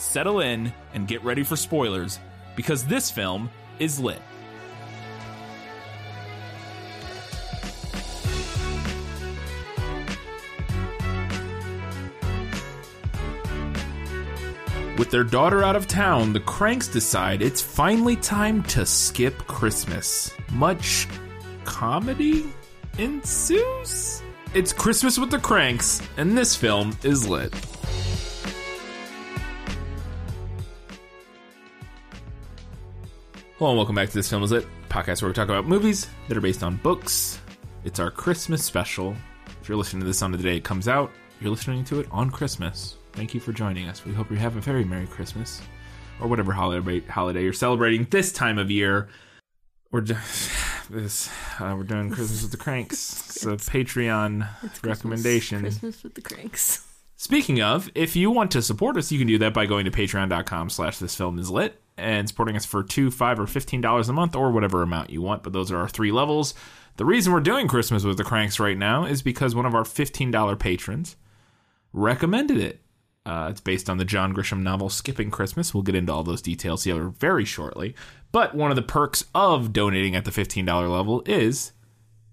settle in, and get ready for spoilers, because this film is lit. With their daughter out of town, the Cranks decide it's finally time to skip Christmas. Much comedy ensues? It's Christmas with the Cranks, and this film is lit. Hello and welcome back to This Film is Lit, podcast where we talk about movies that are based on books. It's our Christmas special. If you're listening to this on the day it comes out, you're listening to it on Christmas. Thank you for joining us. We hope you have a very Merry Christmas, or whatever holiday holiday you're celebrating this time of year. We're this uh, we're doing Christmas with the Cranks. It's a Patreon recommendation. Christmas with the Cranks. Speaking of, if you want to support us, you can do that by going to patreon.com slash this film is lit and supporting us for two, five, or fifteen dollars a month, or whatever amount you want. But those are our three levels. The reason we're doing Christmas with the Cranks right now is because one of our $15 patrons recommended it. Uh, it's based on the John Grisham novel Skipping Christmas. We'll get into all those details here very shortly. But one of the perks of donating at the $15 level is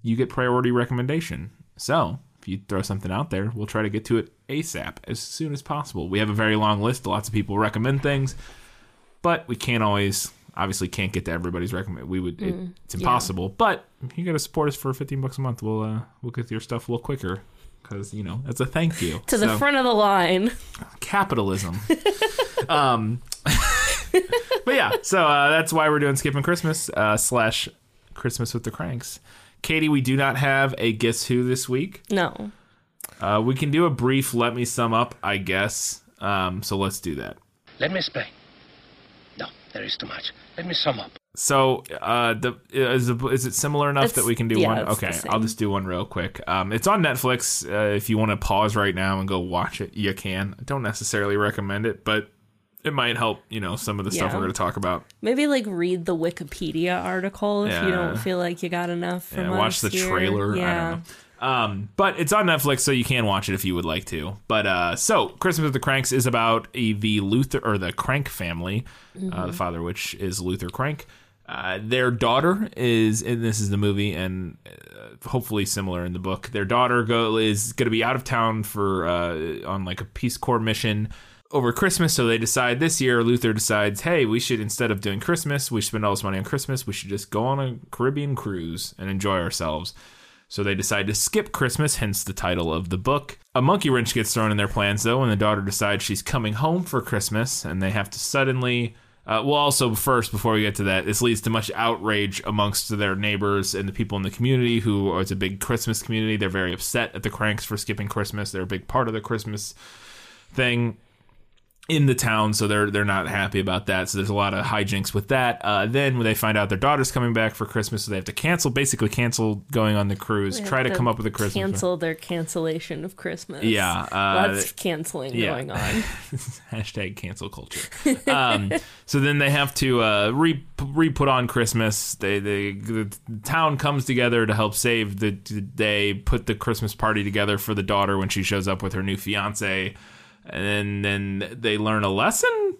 you get priority recommendation. So if you throw something out there, we'll try to get to it ASAP as soon as possible. We have a very long list. Lots of people recommend things, but we can't always, obviously, can't get to everybody's recommend. We would, it, it's impossible. But you got to support us for 15 bucks a month, we'll uh, we'll get your stuff a little quicker because you know that's a thank you To the front of the line. capitalism. um, but yeah, so uh, that's why we're doing skipping Christmas uh, slash Christmas with the Cranks. Katie, we do not have a guess who this week. No. Uh, we can do a brief let me sum up, I guess. Um, so let's do that. Let me explain. No, there is too much. Let me sum up. So, uh, the is, it- is it similar enough It's- that we can do yeah, one? Okay. I'll just do one real quick. Um, it's on Netflix. Uh, if you want to pause right now and go watch it, you can. I don't necessarily recommend it, but it might help. You know, some of the stuff we're going to talk about. Maybe like read the Wikipedia article if you don't feel like you got enough from Yeah, watch the here. trailer. Yeah. I don't know. Um, but it's on Netflix, so you can watch it if you would like to. But uh, so Christmas with the Cranks is about a, the Luther or the Crank family, uh, the father, which is Luther Crank. Uh, their daughter is, and this is the movie, and uh, hopefully similar in the book. Their daughter go is going to be out of town for uh, on like a Peace Corps mission over Christmas. So they decide this year. Luther decides, hey, we should instead of doing Christmas, we spend all this money on Christmas. We should just go on a Caribbean cruise and enjoy ourselves. So they decide to skip Christmas, hence the title of the book. A monkey wrench gets thrown in their plans, though, when the daughter decides she's coming home for Christmas, and they have to suddenly. Uh, well, also, first, before we get to that, this leads to much outrage amongst their neighbors and the people in the community who are it's a big Christmas community. They're very upset at the Cranks for skipping Christmas. They're a big part of the Christmas thing in the town, so they're they're not happy about that. So there's a lot of hijinks with that. Uh, then when they find out their daughter's coming back for Christmas, so they have to cancel, basically cancel going on the cruise, try to Have come up with a Christmas. Cancel their cancellation of Christmas. Yeah, uh, Lots of canceling yeah. going on. Hashtag cancel culture. Um, so then they have to uh, re re put on Christmas. They, they the town comes together to help save the day. Put the Christmas party together for the daughter when she shows up with her new fiance, and then then they learn a lesson.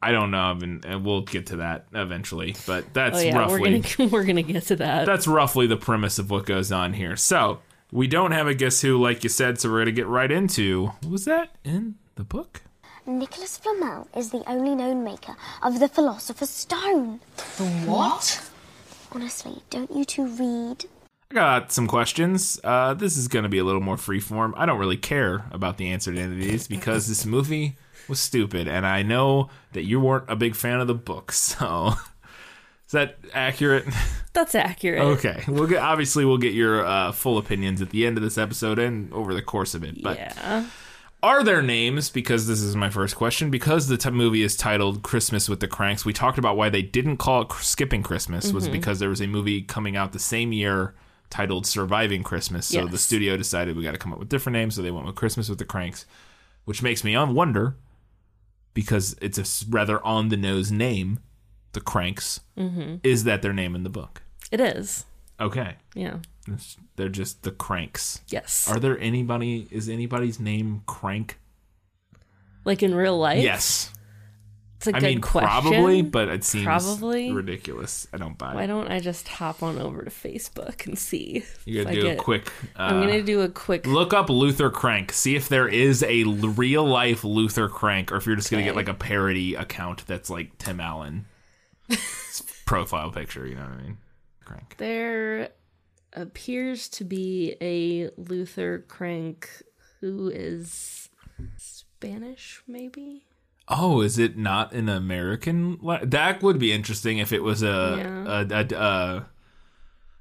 I don't know, and and we'll get to that eventually. But that's Oh yeah, roughly we're gonna we're gonna get to that. that's roughly the premise of what goes on here. So we don't have a guess who, like you said, so we're gonna get right into. What was that in the book? Nicholas Flamel is the only known maker of the Philosopher's Stone. What? Honestly, don't you two read? I got some questions. Uh, this is going to be a little more freeform. I don't really care about the answer to any of these because this movie was stupid, and I know that you weren't a big fan of the book. So, is that accurate? That's accurate. Okay, we'll get. Obviously, we'll get your uh, full opinions at the end of this episode and over the course of it. But yeah. Are there names? Because this is my first question. Because the t- movie is titled Christmas with the Cranks, we talked about why they didn't call it Skipping Christmas, was because there was a movie coming out the same year titled Surviving Christmas. So the studio decided we got to come up with different names, so they went with Christmas with the Cranks, which makes me on wonder because it's a rather on the nose name, the Cranks. Mm-hmm. Is that their name in the book? It is. Okay. Yeah. It's- They're just the Cranks. Yes. Are there anybody? Is anybody's name Crank? like in real life? Yes. It's a I good mean, question. probably, but it seems Probably. ridiculous. I don't buy Why don't I just hop on over to Facebook and see? You gotta do get- a quick. Uh, I'm gonna do a quick. look up Luther Crank. See if there is a l- real life Luther Crank, or if you're just gonna get like a parody account that's like Tim Allen profile picture. You know what I mean? Crank. There appears to be a Luther Crank who is Spanish, maybe. Oh, is it not an American? la- That would be interesting if it was a Yeah. a, a, a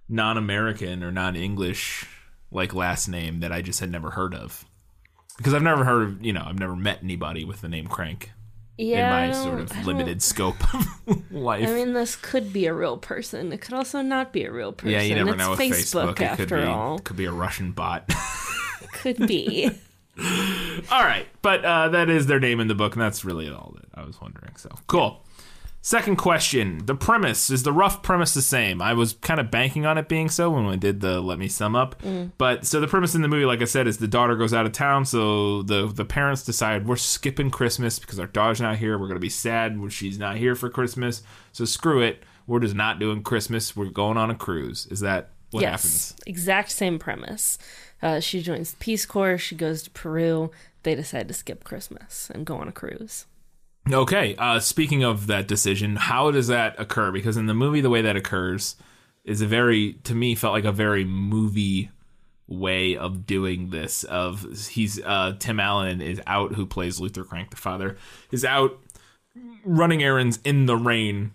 non-American or non-English like last name that I just had never heard of. Because I've never heard of, you know, I've never met anybody with the name Crank Yeah, in my sort of limited scope of life. I mean, this could be a real person. It could also not be a real person. yeah, you never it's know with Facebook, Facebook. It after could be all. could be a Russian bot. Could be. all right, but uh, that is their name in the book, and that's really all that I was wondering. So cool. Second question: The premise is the rough premise the same? I was kind of banking on it being so when we did the let me sum up. But so the premise in the movie, like I said, is the daughter goes out of town, so the the parents decide we're skipping Christmas because our daughter's not here. We're gonna be sad when she's not here for Christmas. So screw it. We're just not doing Christmas. We're going on a cruise. Is that what yes, happens? exact same premise. Uh, she joins the Peace Corps. She goes to Peru. They decide to skip Christmas and go on a cruise. Okay. Uh, speaking of that decision, how does that occur? Because in the movie, the way that occurs is a very, to me, felt like a very movie way of doing this. Of he's uh, Tim Allen is out, who plays Luther Crank, the father, is out running errands in the rain,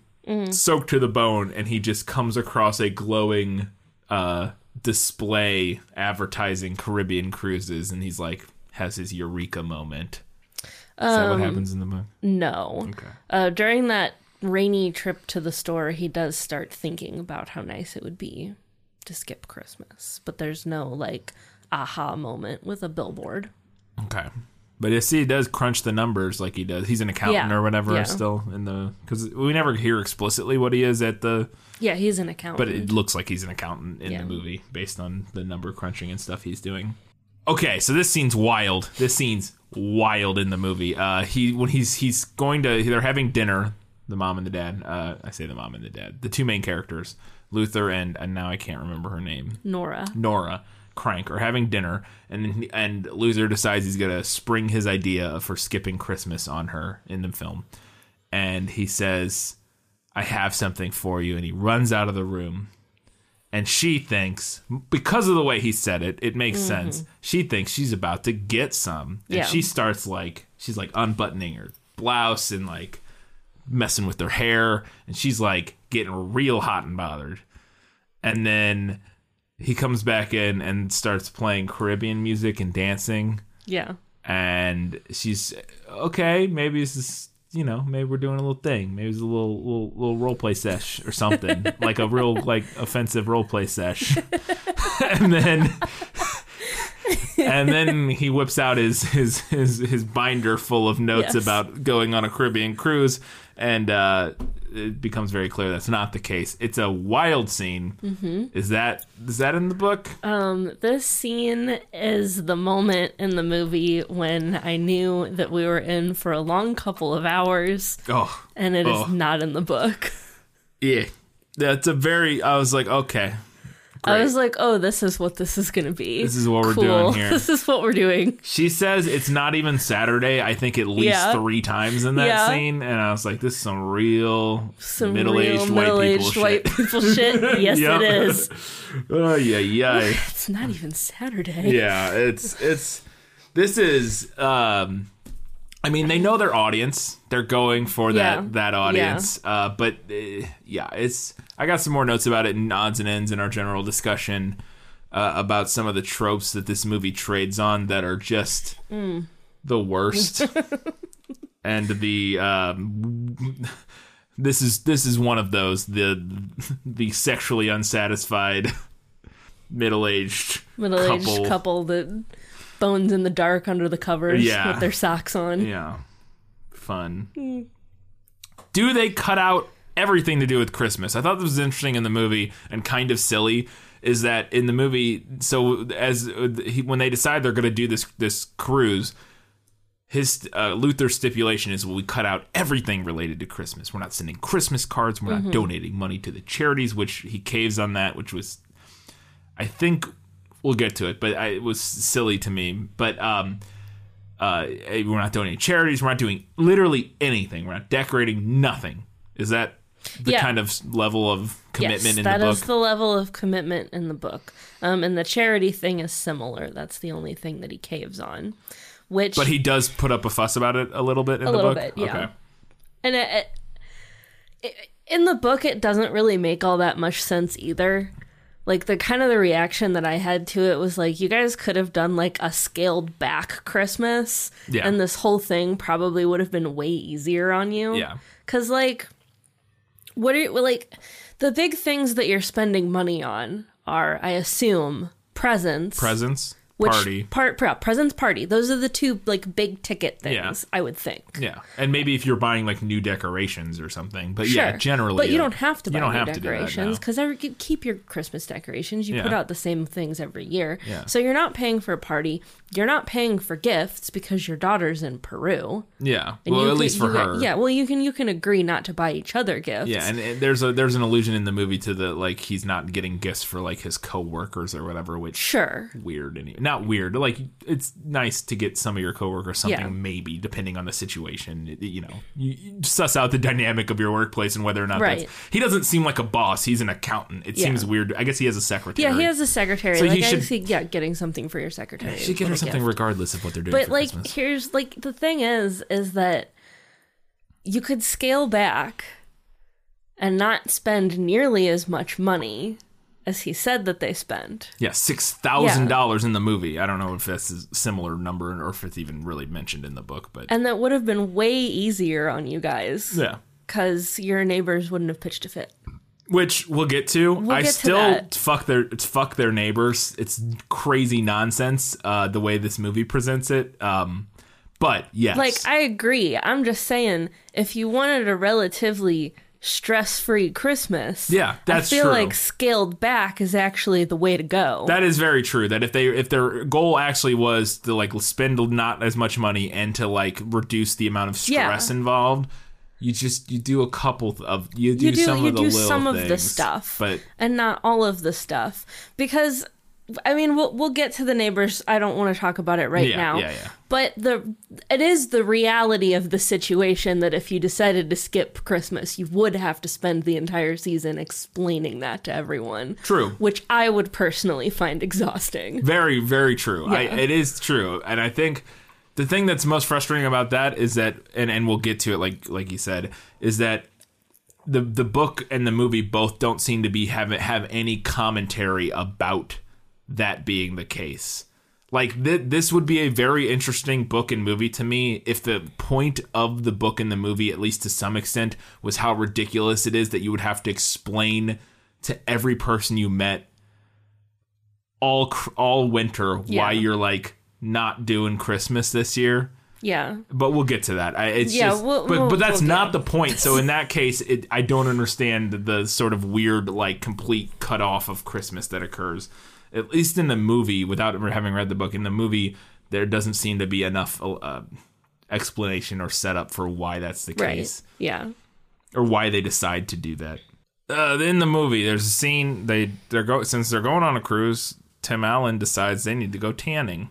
soaked to the bone, and he just comes across a glowing uh, display advertising Caribbean cruises, and he's like has his eureka moment. Is that what happens in the movie? No. Okay. Uh, during that rainy trip to the store, he does start thinking about how nice it would be to skip Christmas. But there's no like aha moment with a billboard. Okay. But you see, he does crunch the numbers like he does. He's an accountant Yeah, or whatever yeah. still in the because we never hear explicitly what he is at the, Yeah, he's an accountant. but it looks like he's an accountant in Yeah. the movie based on the number crunching and stuff he's doing. Okay, so this scene's wild. This scene's wild in the movie. Uh, he when he's he's going to they're having dinner. The mom and the dad. Uh, I say the mom and the dad. The two main characters, Luther and and now I can't remember her name. Nora. Nora Crank are having dinner, and and Luther decides he's gonna spring his idea for skipping Christmas on her in the film, and he says, "I have something for you," and he runs out of the room. And she thinks, because of the way he said it, it makes mm-hmm. sense. She thinks she's about to get some, and Yeah. she starts like she's like unbuttoning her blouse and like messing with her hair, and she's like getting real hot and bothered. And then he comes back in and starts playing Caribbean music and dancing. Yeah. And she's okay. Maybe this is you know maybe we're doing a little thing. Maybe it's a little little little role play sesh or something like a real like offensive role play sesh. and then and then he whips out his his his his binder full of notes Yes. about going on a Caribbean cruise, and uh, it becomes very clear that's not the case. It's a wild scene. Mm-hmm. Is that is that in the book? Um, this scene is the moment in the movie when I knew that we were in for a long couple of hours, oh, and it is Oh. not in the book. yeah. That's a very. I was like, okay. I was like, "Oh, this is what this is going to be. This is what we're doing here. This is what we're doing." She says it's not even Saturday. I think at least Yeah. three times in that Yeah. scene, and I was like, "This is some real Some middle-aged real white people white shit." people shit. Yes, Yep. it is. Oh yeah, yeah. It's not even Saturday. yeah it's it's this is um i mean they know their audience they're going for Yeah. that that audience uh but uh, yeah it's i got some more notes about it in odds and ends in our general discussion uh, about some of the tropes that this movie trades on that are just the worst. and the um, this is this is one of those the the sexually unsatisfied middle aged Middle-aged couple. couple, that bones in the dark under the covers Yeah. with their socks on. Yeah, fun. Do they cut out everything to do with Christmas? I thought this was interesting in the movie and kind of silly. Is that in the movie? So as he, when they decide they're going to do this this cruise, his uh, Luther's stipulation is well, we cut out everything related to Christmas. We're not sending Christmas cards. We're not donating money to the charities, which he caves on that, which was, I think, we'll get to it, but I, it was silly to me. But um, uh, we're not donating charities. We're not doing literally anything. We're not decorating nothing. Is that the Yeah. kind of level of commitment yes, in the book? is the level of commitment in the book. Um, and the charity thing is similar. That's the only thing that he caves on. Which, but he does put up a fuss about it a little bit in A the little book. bit, yeah. Okay. and it, it, it- in the book, it doesn't really make all that much sense either. Like the kind of the reaction that I had to it was like, you guys could have done like a scaled back Christmas, Yeah. and this whole thing probably would have been way easier on you. Yeah. Because, like, what are you, like the big things that you're spending money on are, I assume, presents, Presents, which party. part yeah, presents, party. Those are the two like big ticket things. Yeah. I would think. Yeah, and maybe if you're buying like new decorations or something, but Sure. yeah, generally, but you uh, don't have to buy new have to do that, decorations because every you keep your Christmas decorations. You put out the same things every year, Yeah. so you're not paying for a party. You're not paying for gifts because your daughter's in Peru. Yeah, And well, at can- least for you can- her. Yeah, well, you can you can agree not to buy each other gifts. Yeah, and, and there's a there's an allusion in the movie to the like he's not getting gifts for like his coworkers or whatever, which sure. weird and not weird. Like it's nice to get some of your coworkers something Yeah. maybe depending on the situation. You know, you, suss out the dynamic of your workplace and whether or not Right. that's. He doesn't seem like a boss. He's an accountant. It Yeah. seems weird. I guess he has a secretary. Yeah, he has a secretary. So like he I should- see, yeah, getting something for your secretary. You should get her something gift. regardless of what they're doing. But like, Christmas. here's like the thing is, is that you could scale back and not spend nearly as much money as he said that they spend. Yeah, six thousand dollars in the movie. I don't know if that's a similar number or if it's even really mentioned in the book, but And that would have been way easier on you guys yeah. because your neighbors wouldn't have pitched a fit. Which we'll get to. I get to still that. fuck their it's fuck their neighbors. It's crazy nonsense uh, the way this movie presents it. Um, but yes, Like, I agree. I'm just saying, if you wanted a relatively stress free Christmas, Yeah, that's true. I feel true. like scaled back is actually the way to go. that is very true. That if they if their goal actually was to like spend not as much money and to like reduce the amount of stress Yeah. involved, you just you do a couple of you do, you do some you of the do little some of the things, stuff but and not all of the stuff because i mean we'll, we'll get to the neighbors i don't want to talk about it right Yeah, now yeah, yeah. but the it is the reality of the situation that if you decided to skip christmas you would have to spend the entire season explaining that to everyone True. which i would personally find exhausting Very, very true. I, it is true, and I think the thing that's most frustrating about that is that, and and we'll get to it, like like you said, is that the the book and the movie both don't seem to be have have any commentary about that being the case. Like th- this would be a very interesting book and movie to me if the point of the book and the movie, at least to some extent, was how ridiculous it is that you would have to explain to every person you met all cr- all winter Yeah. why you're like not doing Christmas this year. yeah But we'll get to that. I, it's Yeah, just, we'll- but we'll- but that's we'll not the point. So in that case, it, I don't understand the sort of weird, like complete cut off of Christmas that occurs. At least in the movie, without ever having read the book, in the movie there doesn't seem to be enough uh, explanation or setup for why that's the right case yeah or why they decide to do that. Uh, in the movie, there's a scene they they're go since they're going on a cruise. Tim Allen decides they need to go tanning,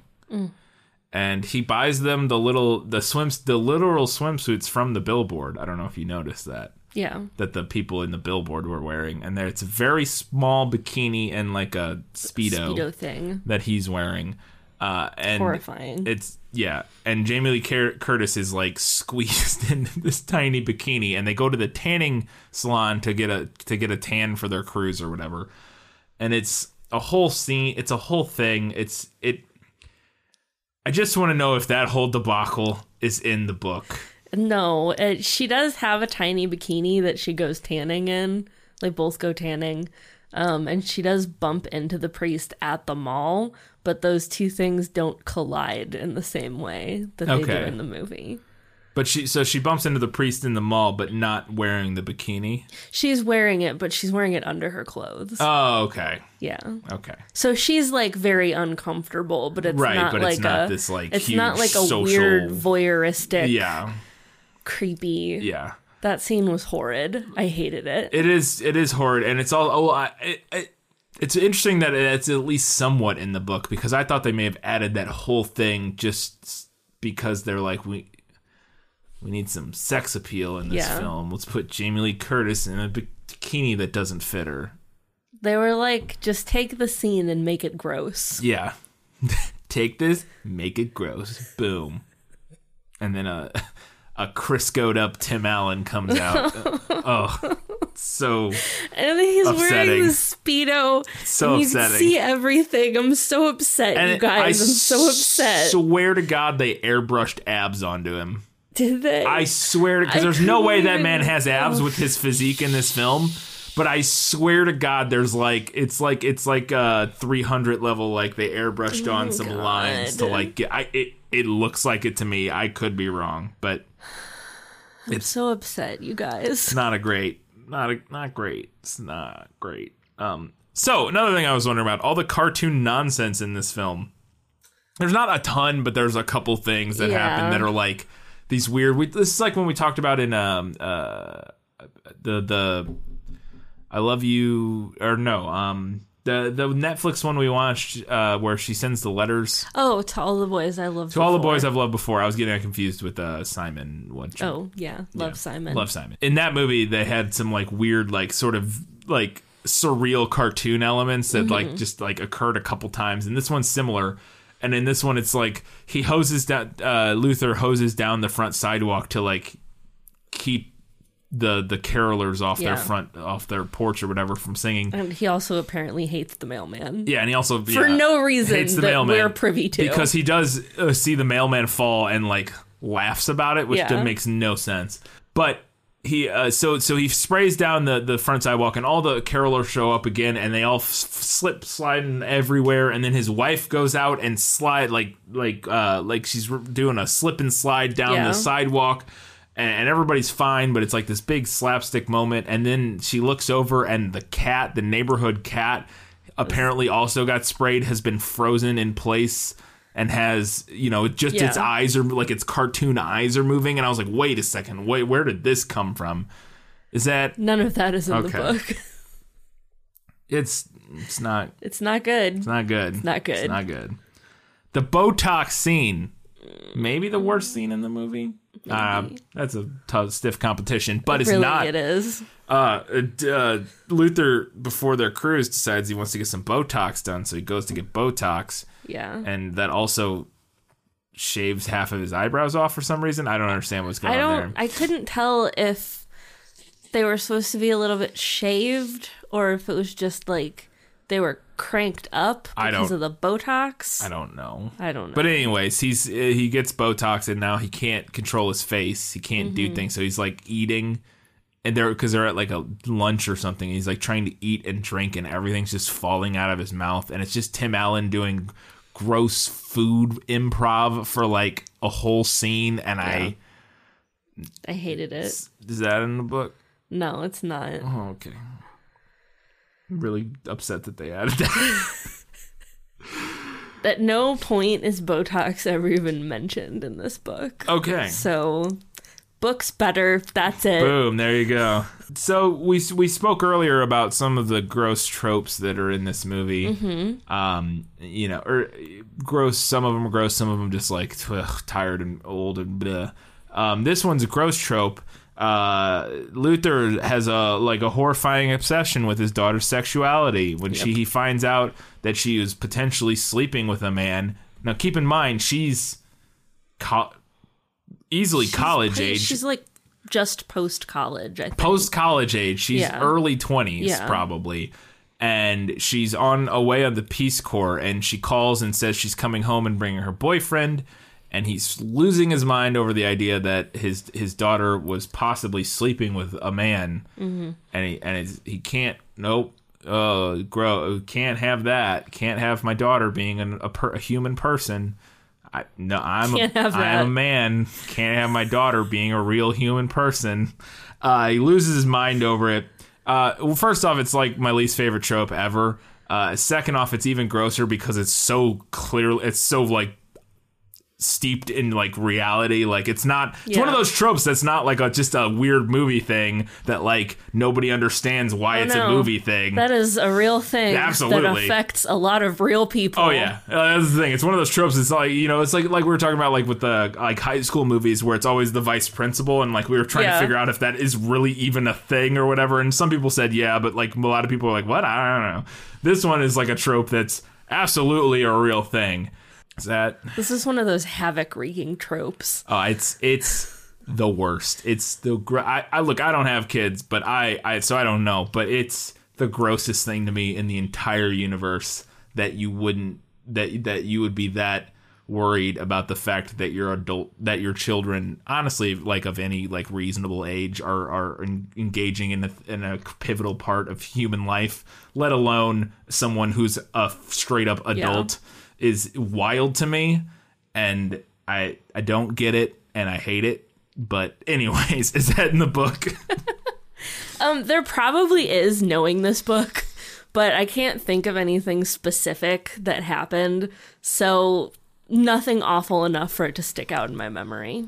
and he buys them the little the swims the literal swimsuits from the billboard. I don't know if you noticed that yeah that the people in the billboard were wearing, and there it's a very small bikini and like a speedo, speedo thing that he's wearing. Uh, and Horrifying. It's yeah, and Jamie Lee Cur- Curtis is like squeezed in this tiny bikini, and they go to the tanning salon to get a to get a tan for their cruise or whatever. And it's a whole scene. It's a whole thing. It's it. I just want to know if that whole debacle is in the book. No, it, she does have a tiny bikini that she goes tanning in. They both go tanning. Um, and she does bump into the priest at the mall, but those two things don't collide in the same way that they Okay. do in the movie. But she so she bumps into the priest in the mall, but not wearing the bikini. She's wearing it, but she's wearing it under her clothes. Oh, okay, yeah. okay. So she's like very uncomfortable, but it's Right, not but like it's not a this, like, it's not like a social- weird voyeuristic, Yeah, creepy. yeah. That scene was horrid. I hated it. It is it is horrid, and it's all. Oh, I, it, it, it's interesting that it's at least somewhat in the book because I thought they may have added that whole thing just because they're like we. We need some sex appeal in this Yeah. film. Let's put Jamie Lee Curtis in a bikini that doesn't fit her. They were like, just take the scene and make it gross. Yeah. Take this, make it gross. Boom. And then uh, a a Criscoed up Tim Allen comes out. oh, so And then he's Upsetting. wearing the speedo. So you upsetting. can see everything. I'm so upset, and you guys. I I'm so upset. Swear to God, they airbrushed abs onto him. Did they? I swear to because there's no way that man has abs oh. with his physique in this film. But I swear to God, there's like it's like it's like uh, a 300 level. Like they airbrushed oh on some lines to Oh like get. I it it looks like it to me. I could be wrong, but I'm so upset, you guys. it's not a great, not a, not great. It's not great. Um. So another thing I was wondering about all the cartoon nonsense in this film. There's not a ton, but there's a couple things that happen that are like these weird. We, this is like when we talked about in um uh the the I love you or no um the the Netflix one we watched uh where she sends the letters Oh, to all the boys I love. to all the boys I've loved before. I was getting confused with uh Simon. What? Oh yeah, love Yeah. Simon. Love Simon. In that movie, they had some like weird, like sort of like surreal cartoon elements that Mm-hmm. like just like occurred a couple times. And this one's similar. And in this one, it's like he hoses down. Uh, Luther hoses down the front sidewalk to like keep the the carolers off Yeah. their front off their porch or whatever from singing. And he also apparently hates the mailman. Yeah, and he also For yeah, no reason hates the that mailman we're privy to. because he does uh, see the mailman fall and like laughs about it, which Yeah. makes no sense. But he uh, so so he sprays down the the front sidewalk, and all the carolers show up again, and they all f- slip sliding everywhere. And then his wife goes out and slide like like uh like she's doing a slip and slide down the sidewalk. And and everybody's fine, but it's like this big slapstick moment. And then she looks over, and the cat, the neighborhood cat, apparently also got sprayed, has been frozen in place, and has you know just its eyes are like its cartoon eyes are moving. And I was like, wait a second, wait, where did this come from? Is that None of that is in Okay. the book. it's it's not It's not good. it's not good. It's not good. It's not good. The Botox scene, maybe the worst scene in the movie. Uh, that's a tough, stiff competition, but it's really, not. it is. uh, uh, Luther before their cruise decides he wants to get some Botox done, so he goes to get Botox, Yeah. and that also shaves half of his eyebrows off for some reason. I don't understand what's going I on don't. there. I couldn't tell if they were supposed to be a little bit shaved or if it was just like they were cranked up because of the Botox. I don't know. I don't know. But anyways, he's uh, he gets Botox and now he can't control his face. He can't Mm-hmm. do things, so he's like eating, and they're because they're at like a lunch or something. He's like trying to eat and drink, and everything's just falling out of his mouth, and it's just Tim Allen doing gross food improv for like a whole scene. And I I hated it. is that in the book? No, it's not. Oh, okay. Really upset that they added that. At no point is Botox ever even mentioned in this book. Okay. So, book's better. That's it. Boom, there you go. So we we spoke earlier about some of the gross tropes that are in this movie. Mm-hmm. Um, you know, or gross. Some of them are gross. Some of them just like ugh, tired and old and bleh. Um, this one's a gross trope. Uh, Luther has a like a horrifying obsession with his daughter's sexuality. When she he finds out that she is potentially sleeping with a man. Now, keep in mind she's co- easily college age. She's like just post college, I post college age. She's Yeah. early twenties Yeah. probably, and she's on a way of the Peace Corps, and she calls and says she's coming home and bringing her boyfriend, and he's losing his mind over the idea that his his daughter was possibly sleeping with a man, and he and it's, he can't. Nope. Uh, grow can't have that. Can't have my daughter being an, a, per, a human person. I no, I'm Can't a, have I'm a man. Can't have my daughter being a real human person. Uh, he loses his mind over it. Uh, well, first off, it's like my least favorite trope ever. Uh, second off, it's even grosser because it's so clear. It's so like steeped in like reality. Like it's not. It's one of those tropes that's not like a just a weird movie thing that like nobody understands why it's a movie thing. That is a real thing absolutely that affects a lot of real people. Oh yeah, uh, that's the thing. It's one of those tropes. It's like you know, it's like like we were talking about like with the like high school movies where it's always the vice principal, and like we were trying Yeah. to figure out if that is really even a thing or whatever. And some people said yeah, but like a lot of people are like, what? I don't know. This one is like a trope that's absolutely a real thing. Is that? This is one of those havoc wreaking tropes. Oh, it's it's the worst. It's the gr- I, I look. I don't have kids, but I I so I don't know. But it's the grossest thing to me in the entire universe that you wouldn't that that you would be that worried about the fact that your adult that your children honestly like of any like reasonable age are are en- engaging in a in a pivotal part of human life let alone someone who's a straight up adult is wild to me and I I don't get it and I hate it. But anyways, is that in the book? Um, there probably is knowing this book, but I can't think of anything specific that happened. So nothing awful enough for it to stick out in my memory.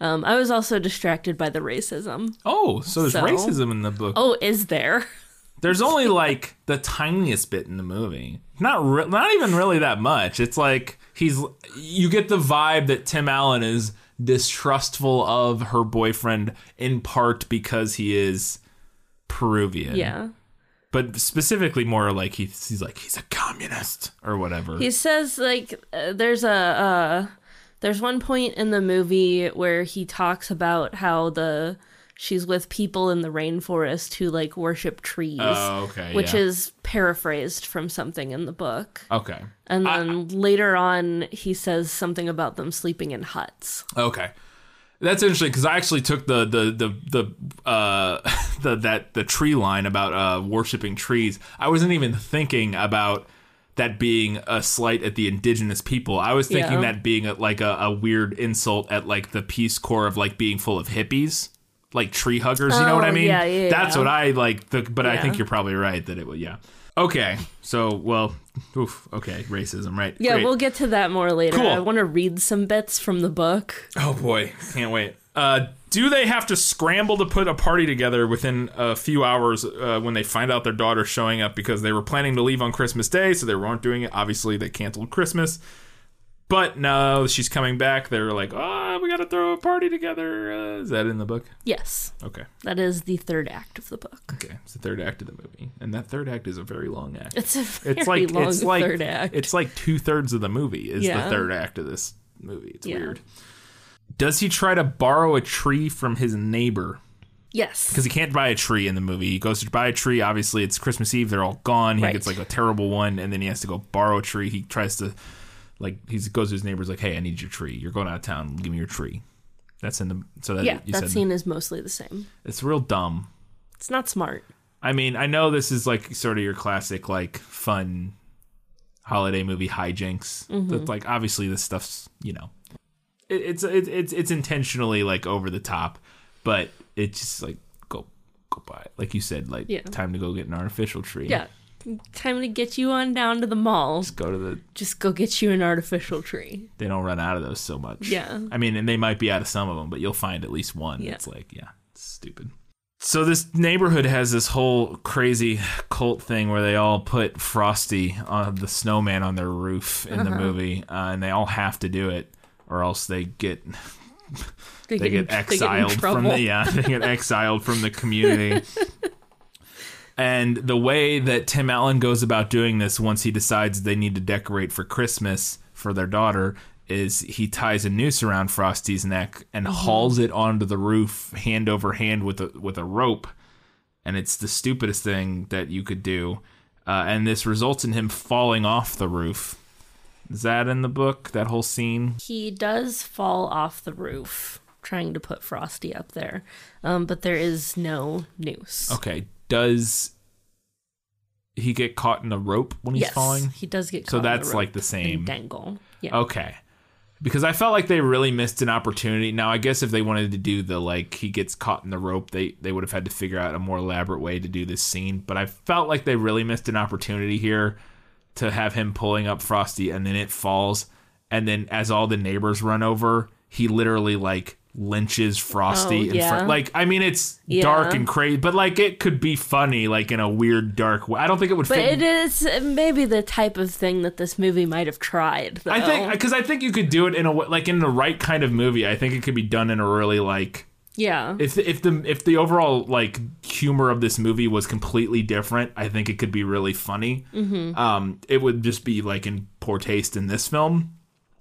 Um, I was also distracted by the racism. oh, so there's So? racism in the book. Oh, is there? There's only like the tiniest bit in the movie. Not re- not even really that much. It's like he's you get the vibe that Tim Allen is distrustful of her boyfriend in part because he is Peruvian. Yeah. But specifically more like he's, he's like he's a communist or whatever. He says like uh, there's a uh, there's one point in the movie where he talks about how the she's with people in the rainforest who like worship trees. Oh, okay, Which yeah. is paraphrased from something in the book. okay. And then later on he says something about them sleeping in huts. Okay. That's interesting because I actually took the the the the uh the that the tree line about uh worshiping trees. I wasn't even thinking about that being a slight at the indigenous people. I was thinking Yeah. that being a, like a, a weird insult at like the Peace Corps of like being full of hippies, like tree huggers. you know what I Oh, mean? yeah, yeah, That's yeah. what I like. The, but I think you're probably right that it would. Yeah. Okay. So well, oof. Okay, racism. Right. Yeah, Great. we'll get to that more later. Cool. I want to read some bits from the book. Oh boy, can't wait. Uh, do they have to scramble to put a party together within a few hours uh, when they find out their daughter's showing up because they were planning to leave on Christmas Day, so they weren't doing it. Obviously, they canceled Christmas. But no, she's coming back. They're like, oh, we got to throw a party together. Uh, is that in the book? Yes, Okay. that is the third act of the book. Okay. It's the third act of the movie. And that third act is a very long act. It's a very It's like long it's like third act. it's like two thirds of the movie is Yeah. the third act of this movie. It's Yeah. weird. Does he try to borrow a tree from his neighbor? yes. because he can't buy a tree in the movie. He goes to buy a tree. Obviously, it's Christmas Eve. They're all gone. He Right. gets like a terrible one, and then he has to go borrow a tree. He tries to, like, he goes to his neighbors like, "Hey, I need your tree. You're going out of town. Give me your tree." That's in the so that Yeah, that scene is mostly the same. it's real dumb. It's not smart. I mean, I know this is like sort of your classic like fun holiday movie hijinks. Mm-hmm. That's like obviously this stuff's you know, it, it's it, it's it's intentionally like over the top, but it's just like go go buy it. Like you said, like Yeah. time to go get an artificial tree. Yeah. Time to get you on down to the mall. Just go to the. Just go get you an artificial tree. They don't run out of those so much. Yeah. I mean, and they might be out of some of them, but you'll find at least one. Yeah. It's like yeah, it's stupid. So this neighborhood has this whole crazy cult thing where they all put Frosty on the snowman on their roof in Uh-huh. the movie, uh, and they all have to do it, or else they get They, they in- get exiled from the yeah they get exiled from the community. and the way that Tim Allen goes about doing this once he decides they need to decorate for Christmas for their daughter is he ties a noose around Frosty's neck and Mm-hmm. hauls it onto the roof hand over hand with a with a rope and it's the stupidest thing that you could do uh, and this results in him falling off the roof. Is that in the book? That whole scene? He does fall off the roof trying to put Frosty up there, um, but there is no noose. Okay. Does he get caught in the rope when he's yes, falling? he does get caught. So in the that's like the same. dangle. Yeah. Okay. Because I felt like they really missed an opportunity. Now, I guess if they wanted to do the like he gets caught in the rope, they they would have had to figure out a more elaborate way to do this scene. But I felt like they really missed an opportunity here to have him pulling up Frosty and then it falls and then as all the neighbors run over, he literally like lynches Frosty Oh, in yeah. Like I mean, it's Yeah. dark and crazy, but like it could be funny, like in a weird dark way. I don't think it would But fit. it is maybe the type of thing that this movie might have tried. Though. I think because I think you could do it in a way, like in the right kind of movie. I think it could be done in a really like yeah. if if the if the overall like humor of this movie was completely different. I think it could be really funny. Mm-hmm. Um, it would just be like in poor taste in this film.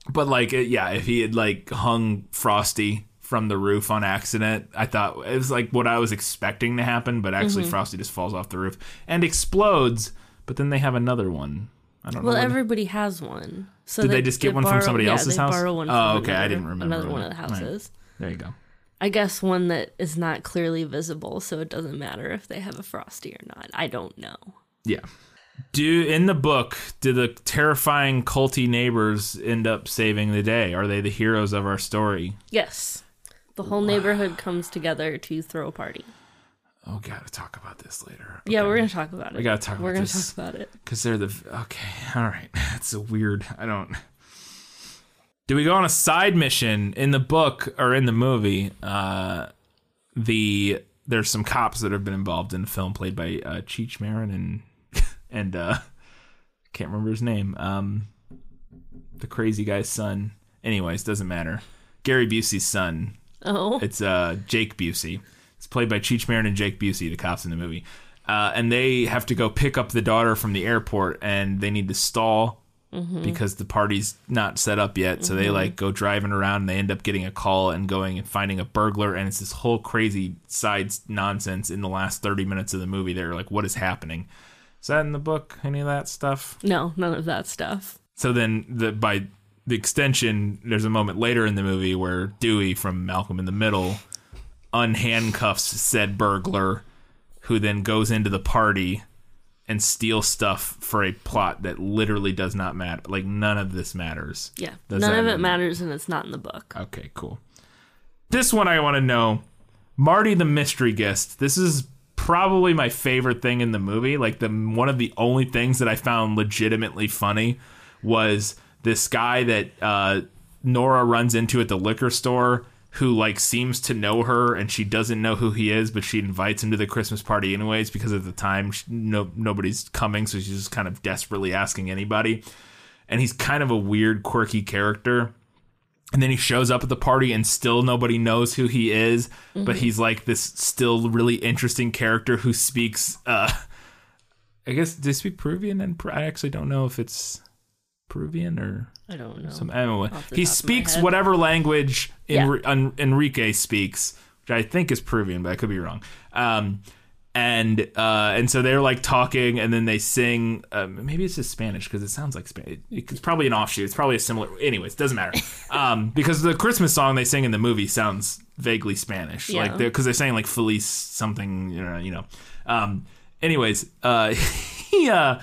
But like, yeah, if he had like hung Frosty from the roof on accident, I thought it was like what I was expecting to happen. But actually, Mm-hmm. Frosty just falls off the roof and explodes. But then they have another one. I don't Well, know. what- everybody has one. So Did they just get one from borrow- somebody yeah, else's they house? Borrow one Oh, from okay, I didn't remember another one of the Right. houses. there you go. I guess one that is not clearly visible, so it doesn't matter if they have a frosty or not. I don't know. Yeah. Do in the book, do the terrifying culty neighbors end up saving the day? Are they the heroes of our story? Yes, the whole neighborhood comes together to throw a party. Oh, gotta talk about this later. Yeah, we're gonna talk about it. We gotta talk We're about gonna this. talk about it. because they're the okay. All right, that's a weird. I don't. Do we go on a side mission in the book or in the movie? Uh, the there's some cops that have been involved in the film, played by uh, Cheech Marin and and uh, can't remember his name. Um, the crazy guy's son. Anyways, doesn't matter. Gary Busey's son Oh, it's uh, Jake Busey. It's played by Cheech Marin and Jake Busey, the cops in the movie. Uh, and they have to go pick up the daughter from the airport, and they need to stall because the party's not set up yet. So they like go driving around, and they end up getting a call and going and finding a burglar, and it's this whole crazy side nonsense in the last thirty minutes of the movie. They're like, "What is happening?" Is that in the book? Any of that stuff? no, none of that stuff. So then, the by the extension, there's a moment later in the movie where Dewey from Malcolm in the Middle unhandcuffs said burglar, who then goes into the party and steals stuff for a plot that literally does not matter. Like none of this matters. Yeah, Does none of it mean- matters, and it's not in the book. Okay, cool. This one I want to know. Marty the mystery guest. This is probably my favorite thing in the movie. Like the one of the only things that I found legitimately funny was this guy that uh, Nora runs into at the liquor store who like seems to know her and she doesn't know who he is but she invites him to the christmas party anyways because at the time she, no nobody's coming so she's just kind of desperately asking anybody. And he's kind of a weird quirky character. And then he shows up at the party and still nobody knows who he is but he's like this still really interesting character who speaks uh i guess they speak peruvian? And i actually don't know if it's peruvian or I don't know. some anyway he speaks whatever language Yeah. En- enrique speaks which i think is peruvian but i could be wrong um and uh, and so they're like talking, and then they sing. Um, maybe it's just Spanish because it sounds like Spanish. It's probably an offshoot. It's probably a similar. Anyways, doesn't matter. Um, because the Christmas song they sing in the movie sounds vaguely Spanish, Yeah. like because they're, saying like Feliz something. You know. You know. Um, anyways, uh, he uh,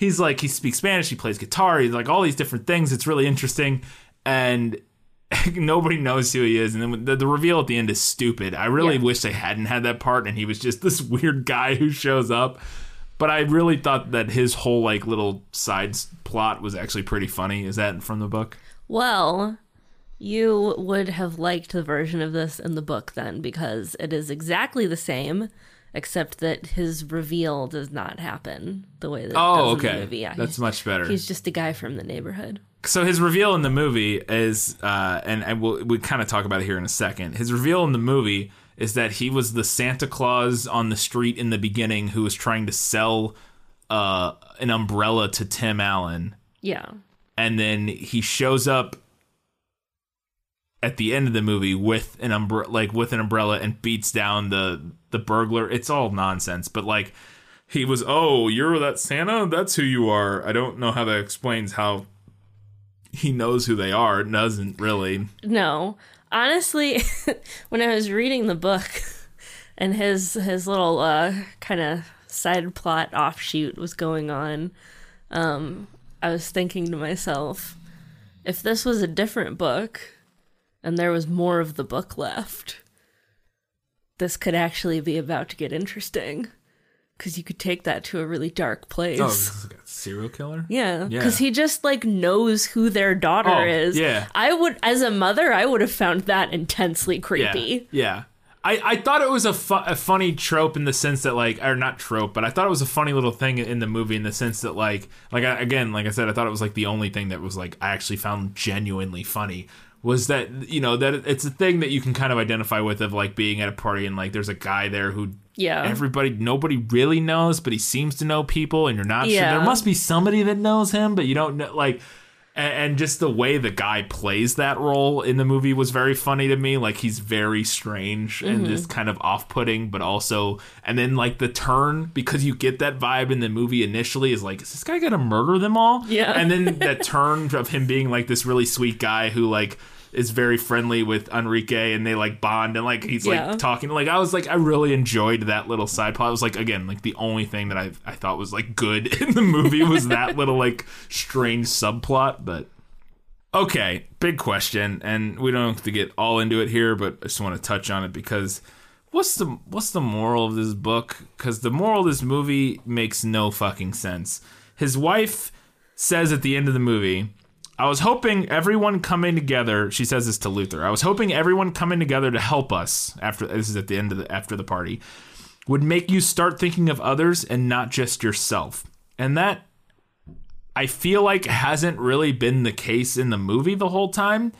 he's like he speaks Spanish. He plays guitar. He's like all these different things. It's really interesting, and nobody knows who he is, and then the, the reveal at the end is stupid. I really Yeah. wish they hadn't had that part, and he was just this weird guy who shows up. But I really thought that his whole like little side plot was actually pretty funny. Is that from the book? Well, you would have liked the version of this in the book then because it is exactly the same, except that his reveal does not happen the way that it Oh, okay, the movie. Yeah, that's much better. he's just a guy from the neighborhood. so his reveal in the movie is, uh, and, and we'll we kind of talk about it here in a second. His reveal in the movie is that he was the Santa Claus on the street in the beginning who was trying to sell uh, an umbrella to Tim Allen. Yeah. and then he shows up at the end of the movie with an umbrella like with an umbrella and beats down the the burglar it's all nonsense but like he was, oh, you're that Santa? That's who you are. I don't know how that explains how he knows who they are. Doesn't really. No, honestly, when I was reading the book and his his little uh, kind of side plot offshoot was going on, um, I was thinking to myself, if this was a different book and there was more of the book left, this could actually be about to get interesting. Because you could take that to a really dark oh, place. Oh, this is like serial killer? Yeah, Yeah. because he just like knows who their daughter Oh, is. yeah. I would, as a mother, I would have found that intensely Yeah. creepy. Yeah. I, I thought it was a, fu- a funny trope in the sense that like or not trope but I thought it was a funny little thing in the movie in the sense that like like I, again like I said I thought it was like the only thing that was like I actually found genuinely funny was that you know that it's a thing that you can kind of identify with of like being at a party and like there's a guy there who Yeah. everybody nobody really knows but he seems to know people and you're not sure there must be somebody that knows him but you don't know like and, just the way the guy plays that role in the movie was very funny to me like he's very strange and Mm-hmm. just kind of off-putting but also and then like the turn because you get that vibe in the movie initially is like is this guy gonna murder them all Yeah. and then that turn of him being like this really sweet guy who like is very friendly with Enrique and they like bond and like he's Yeah. like talking like I was like I really enjoyed that little side plot. It was like again like the only thing that I I thought was like good in the movie was that little like strange subplot, but okay, big question and we don't have to get all into it here, but I just want to touch on it because what's the what's the moral of this book? Cuz the moral of this movie makes no fucking sense. His wife says at the end of the movie, I was hoping everyone coming together. She says this to Luther. I was hoping everyone coming together to help us after this is at the end of the after the party would make you start thinking of others and not just yourself. And that I feel like hasn't really been the case in the movie the whole time.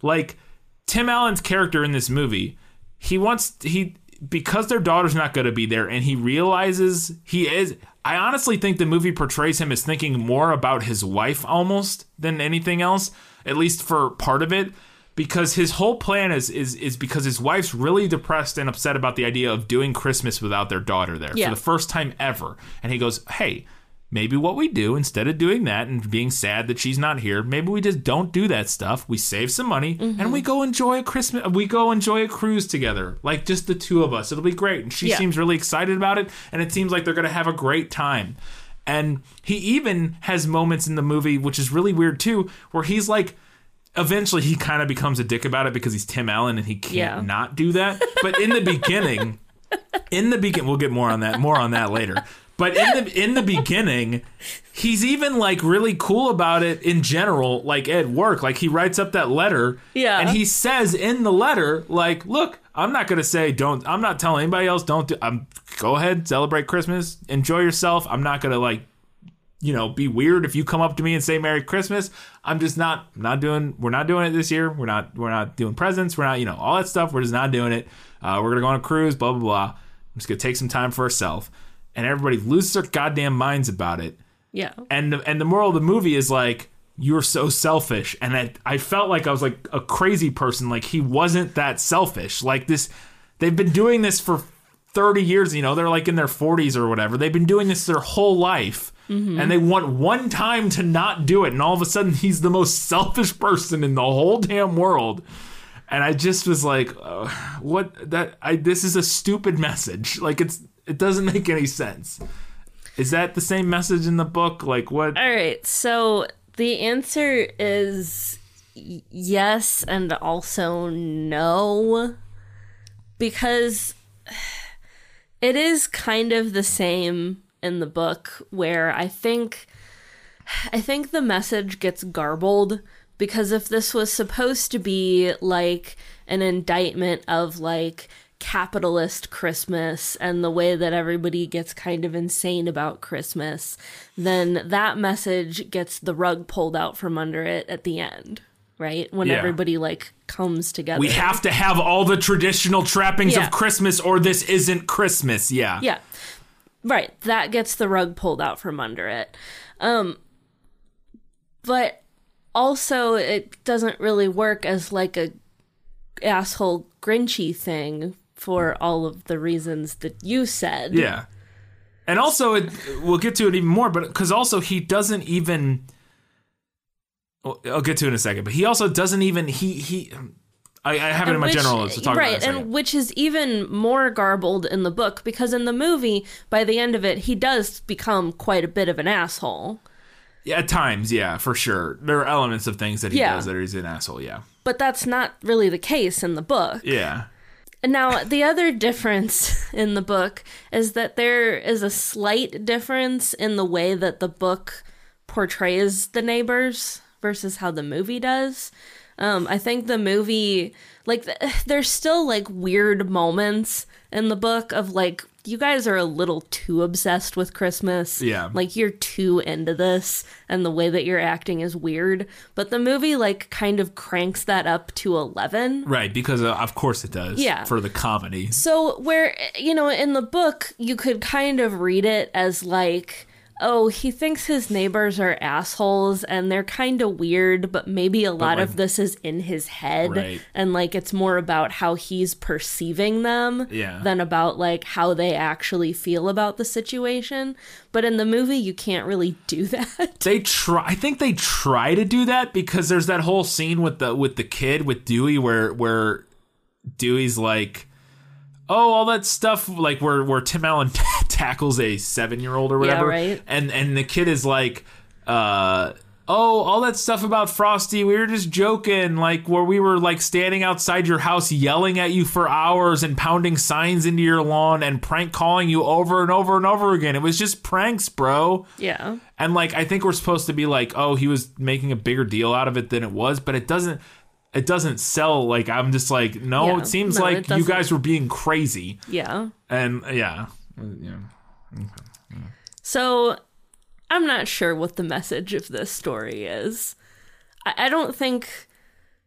Like Tim Allen's character in this movie, he wants he because their daughter's not going to be there and he realizes he is I honestly think the movie portrays him as thinking more about his wife almost than anything else, at least for part of it because his whole plan is is is because his wife's really depressed and upset about the idea of doing Christmas without their daughter there Yeah. for the first time ever. And he goes, "Hey, maybe what we do instead of doing that and being sad that she's not here, maybe we just don't do that stuff. We save some money and mm-hmm. we go enjoy a Christmas. We go enjoy a cruise together, like just the two of us. It'll be great." And she Yeah. seems really excited about it, and it seems like they're gonna have a great time. And he even has moments in the movie, which is really weird too, where he's like. Eventually, he kind of becomes a dick about it because he's Tim Allen and he can't Yeah. not do that. But in the beginning, in the beginning, we'll get more on that, more on that later. But in the in the beginning, he's even like really cool about it in general, like at work. Like he writes up that letter, Yeah. and he says in the letter, like, "Look, I'm not gonna say don't. I'm not telling anybody else don't do. I'm go ahead, celebrate Christmas, enjoy yourself. I'm not gonna like." You know, be weird if you come up to me and say Merry Christmas. I'm just not not doing. We're not doing it this year. We're not. We're not doing presents. We're not. You know, all that stuff. We're just not doing it. Uh, we're gonna go on a cruise. Blah blah blah. I'm just gonna take some time for ourselves. And everybody loses their goddamn minds about it. Yeah. and the, and the moral of the movie is like you're so selfish. And I, I felt like i was like a crazy person. Like he wasn't that selfish. Like this they've been doing this for 30 years you know they're like in their 40s or whatever. They've been doing this their whole life. And they want one time to not do it. And all of a sudden he's the most selfish person in the whole damn world. And i just was like uh, what that i this is a stupid message. Like it's it doesn't make any sense is that the same message in the book? Like what? All right. So the answer is yes and also no. Because it is kind of the same in the book where I think I think the message gets garbled because if this was supposed to be like an indictment of like capitalist Christmas and the way that everybody gets kind of insane about Christmas, then that message gets the rug pulled out from under it at the end, right? When Yeah. everybody like comes together. We have to have all the traditional trappings Yeah. of Christmas, or this isn't Christmas. Yeah. Yeah. Right. That gets the rug pulled out from under it. Um but also it doesn't really work as like a asshole grinchy thing for all of the reasons that you said. Yeah. And also, it, we'll get to it even more, but because also he doesn't even. well, I'll get to it in a second, but he also doesn't even he he. I, I have it in my which- general notes. We'll talk right, and which is even more garbled in the book because in the movie, by the end of it, he does become quite a bit of an asshole. Yeah, at times, yeah, for sure. There are elements of things that he Yeah. does that he's an asshole. Yeah, But that's not really the case in the book. yeah, Now, the other difference in the book is that there is a slight difference in the way that the book portrays the neighbors versus how the movie does. Um, I think the movie, like, th- there's still like weird moments in the book of like, you guys are a little too obsessed with Christmas. Yeah. Like, you're too into this, and the way that you're acting is weird. But the movie, like, kind of cranks that up to 11. right. Because uh, of course it does. Yeah. for the comedy. So where you know in the book you could kind of read it as like oh he thinks his neighbors are assholes and they're kind of weird but maybe a lot like- of this is in his head Right. and like it's more about how he's perceiving them Yeah. than about like how they actually feel about the situation but in the movie you can't really do that They try. I think they try to do that because there's that whole scene with the with the kid with Dewey where where Dewey's like, oh, all that stuff like where where Tim Allen tackles a seven year old or whatever, yeah, right. And and the kid is like, uh. Oh, all that stuff about Frosty, we were just joking, like where we were like standing outside your house yelling at you for hours and pounding signs into your lawn and prank calling you over and over and over again. It was just pranks, bro. yeah And like I think we're supposed to be like, oh, he was making a bigger deal out of it than it was, but it doesn't it doesn't sell like I'm just like, no, Yeah. it seems No, like it you guys were being crazy. yeah And yeah. Yeah. So, I'm not sure what the message of this story is. I, I don't think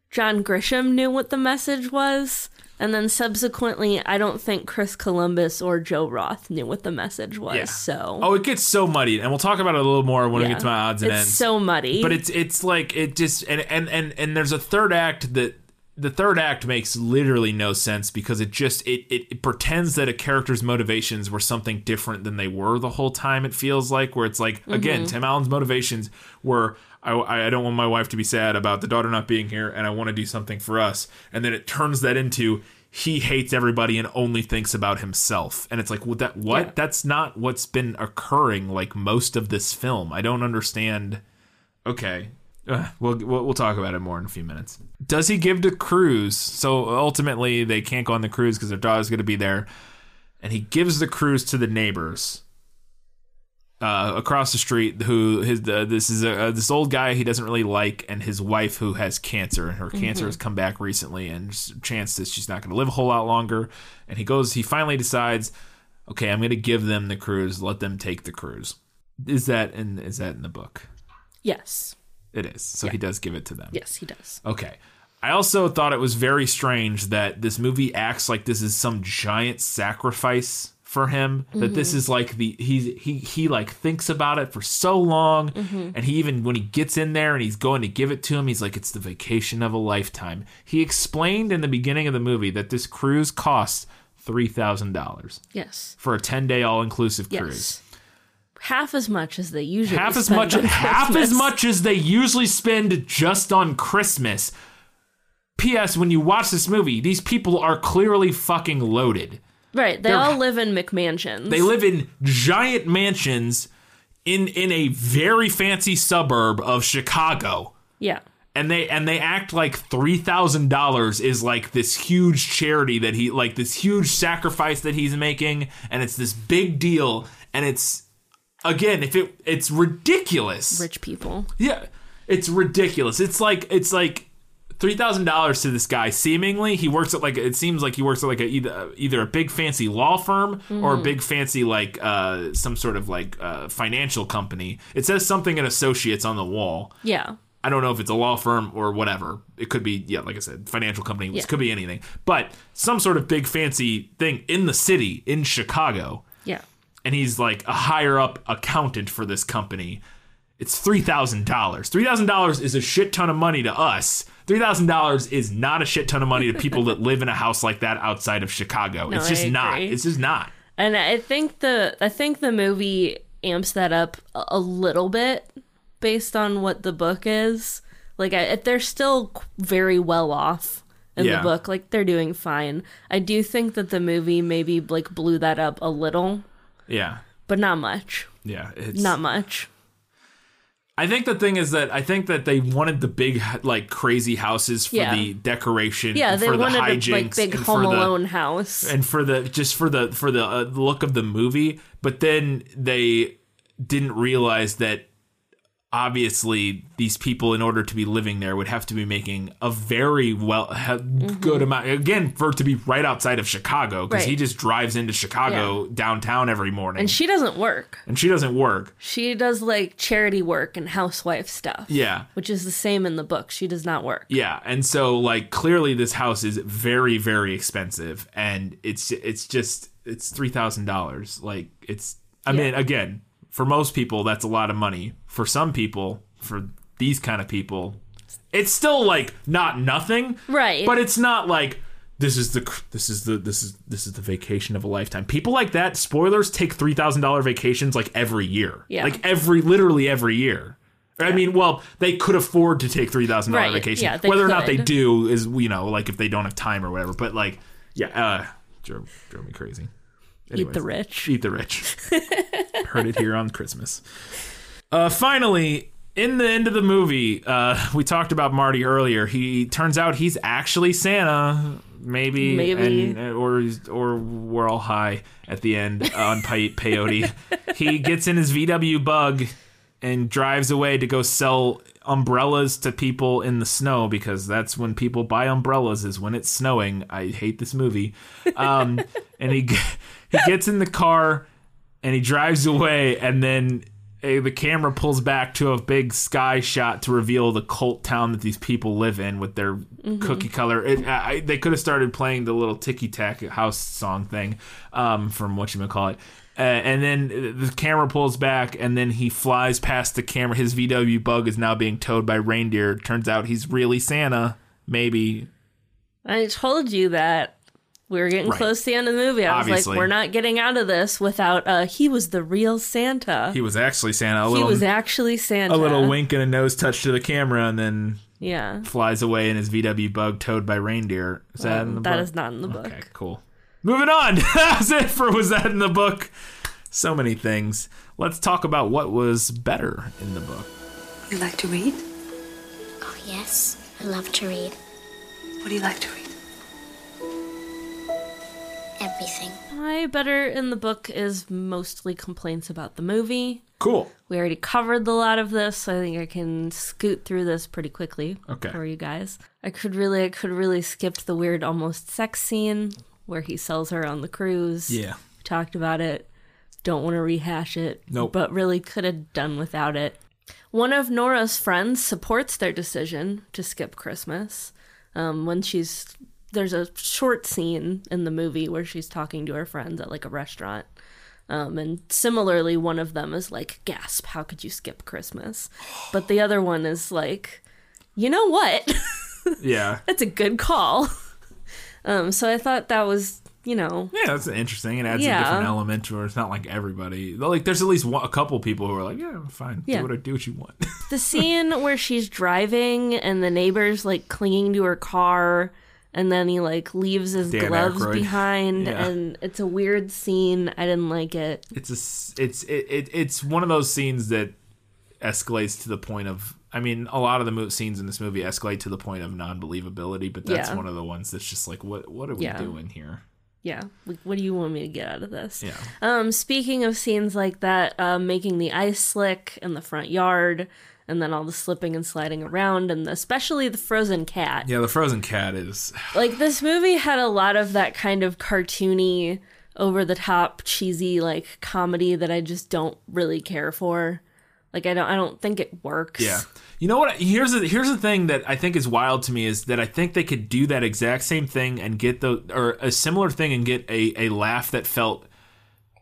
John Grisham knew what the message was. And then subsequently, I don't think Chris Columbus or Joe Roth knew what the message was. Yeah. So, Oh, it gets so muddied, and we'll talk about it a little more when we yeah. get to my odds and it's ends. so muddy. but it's it's like it just and and and and there's a third act that the third act makes literally no sense because it just it, it, it pretends that a character's motivations were something different than they were the whole time it feels like where it's like again mm-hmm. tim allen's motivations were I, I don't want my wife to be sad about the daughter not being here and i want to do something for us and then it turns that into he hates everybody and only thinks about himself and it's like well, that what Yeah. that's not what's been occurring like most of this film i don't understand Okay. Uh, we'll, we'll we'll talk about it more in a few minutes. Does he give to Cruz? So ultimately, they can't go on the cruise because their daughter's going to be there, and he gives the cruise to the neighbors uh, across the street. Who his uh, this is a, uh, this old guy he doesn't really like, and his wife who has cancer, and her cancer has come back recently, and chance that she's not going to live a whole lot longer. And he goes, he finally decides, okay, I'm going to give them the cruise. Let them take the cruise. Is that in is that in the book? yes. It is. So he does give it to them. Yes, he does. Okay. I also thought it was very strange that this movie acts like this is some giant sacrifice for him. That this mm-hmm. is like the he's he he like thinks about it for so long, mm-hmm. and he even when he gets in there and he's going to give it to him, he's like it's the vacation of a lifetime. He explained in the beginning of the movie that this cruise costs three thousand dollars Yes. for a ten day all inclusive Yes. cruise. Half as much as they usually half as much half as much as they usually spend just on Christmas. P.S. When you watch this movie, these people are clearly fucking loaded. Right. They They're- all live in McMansions. They live in giant mansions in in a very fancy suburb of Chicago. Yeah. And they and they act like three thousand dollars is like this huge charity that he like this huge sacrifice that he's making, and it's this big deal, and it's again if it it's ridiculous. Rich people. Yeah, it's ridiculous. It's like it's like three thousand dollars to this guy. Seemingly, he works at like it seems like he works at like a, either either a big fancy law firm or a big fancy like uh, some sort of like uh, financial company. It says something in associates on the wall. Yeah. I don't know if it's a law firm or whatever. It could be, yeah, like I said, financial company. It Yeah. could be anything, but some sort of big fancy thing in the city in Chicago Yeah. and he's like a higher up accountant for this company. It's three thousand dollars. Three thousand dollars is a shit ton of money to us. Three thousand dollars is not a shit ton of money to people that live in a house like that outside of Chicago. No, it's just not. It's just not. And I think the I think the movie amps that up a, little bit based on what the book is. Like I, they're still very well off in Yeah. the book. Like they're doing fine. I do think that the movie maybe like blew that up a little, Yeah. but not much. Yeah. It's Not much. I think the thing is that I think that they wanted the big like crazy houses for Yeah. the decoration Yeah, and they for the wanted a hijinks like big Home for the, Alone house. and for the just for the for the uh, look of the movie but then they didn't realize that obviously these people in order to be living there would have to be making a very well ha- Mm-hmm. good amount again for it to be right outside of chicago because he just drives into chicago downtown every morning and she doesn't work. and she doesn't work She does like charity work and housewife stuff. yeah Which is the same in the book. She does not work. Yeah, and so like clearly this house is very very expensive, and it's it's just it's three thousand dollars. Like it's I mean again for most people that's a lot of money. For some people, for these kind of people, it's still like not nothing, Right. But it's not like this is the this is the this is this is the vacation of a lifetime. People like that, spoilers, take three thousand dollar vacations like every year, Yeah. like every literally every year. I mean, well, they could afford to take three thousand dollar Right, vacation. yeah, Whether or not they do is you know like if they don't have time or whatever. But like, yeah, uh, drove, drove me crazy. Eat the rich. Eat the rich. Heard it here on Christmas. Uh, finally, in the end of the movie, uh, we talked about Marty earlier. He turns out he's actually Santa, maybe, Maybe. and, or or we're all high at the end on pe- peyote. he gets in his VW Bug and drives away to go sell umbrellas to people in the snow because that's when people buy umbrellas is when it's snowing. I hate this movie. Um, and he he gets in the car and he drives away and then eh, the camera pulls back to a big sky shot to reveal the cult town that these people live in with their cookie color. It, I, they could have started playing the little ticky tack house song thing um, from what you call it. Uh, and then the camera pulls back, and then he flies past the camera. His VW bug is now being towed by reindeer. Turns out he's really Santa. Maybe I told you that we were getting Right. close to the end of the movie. I was like, we're not getting out of this without uh he was the real Santa. he was actually Santa. A He little, was actually Santa. a little wink and a nose touch to the camera, and then Yeah. flies away in his VW bug towed by reindeer. Is that in the That book? is not in the book. Okay, cool. Moving on. That's it for was that in the book? So many things. Let's talk about what was better in the book. You like to read? Oh, yes. I love to read What do you like to read? everything. My better in the book is mostly complaints about the movie. Cool. We already covered a lot of this, so I think I can scoot through this pretty quickly Okay. for you guys. I could really, I could really skip the weird almost sex scene where he sells her on the cruise. Yeah. We talked about it. Don't want to rehash it. Nope. But really could have done without it. One of Nora's friends supports their decision to skip Christmas. Um, when she's there's a short scene in the movie where she's talking to her friends at like a restaurant. Um, and similarly, one of them is like, gasp, how could you skip Christmas? But the other one is like, you know what? Yeah. That's a good call. Um, so I thought that was, you know, Yeah, that's interesting. It adds a different element to it. It's not like everybody. Like, there's at least one, a couple people who are like, yeah, fine. Yeah. Do what I do what you want. the scene where she's driving and the neighbor's like clinging to her car and then he like leaves his Dan gloves Aykroyd. behind Yeah. and it's a weird scene. I didn't like it. it's a it's it, it it's one of those scenes that escalates to the point of. I mean, a lot of the mo- scenes in this movie escalate to the point of non-believability, but that's Yeah. one of the ones that's just like, what what are we Yeah. doing here? Yeah. What do you want me to get out of this? Yeah. Um, speaking of scenes like that, uh, making the ice slick in the front yard and then all the slipping and sliding around and especially the frozen cat. Yeah, the frozen cat is. like this movie had a lot of that kind of cartoony over the top cheesy like comedy that I just don't really care for. Like I don't I don't think it works. Yeah. You know what? Here's the here's the thing that I think is wild to me is that I think they could do that exact same thing and get the or a similar thing and get a a laugh that felt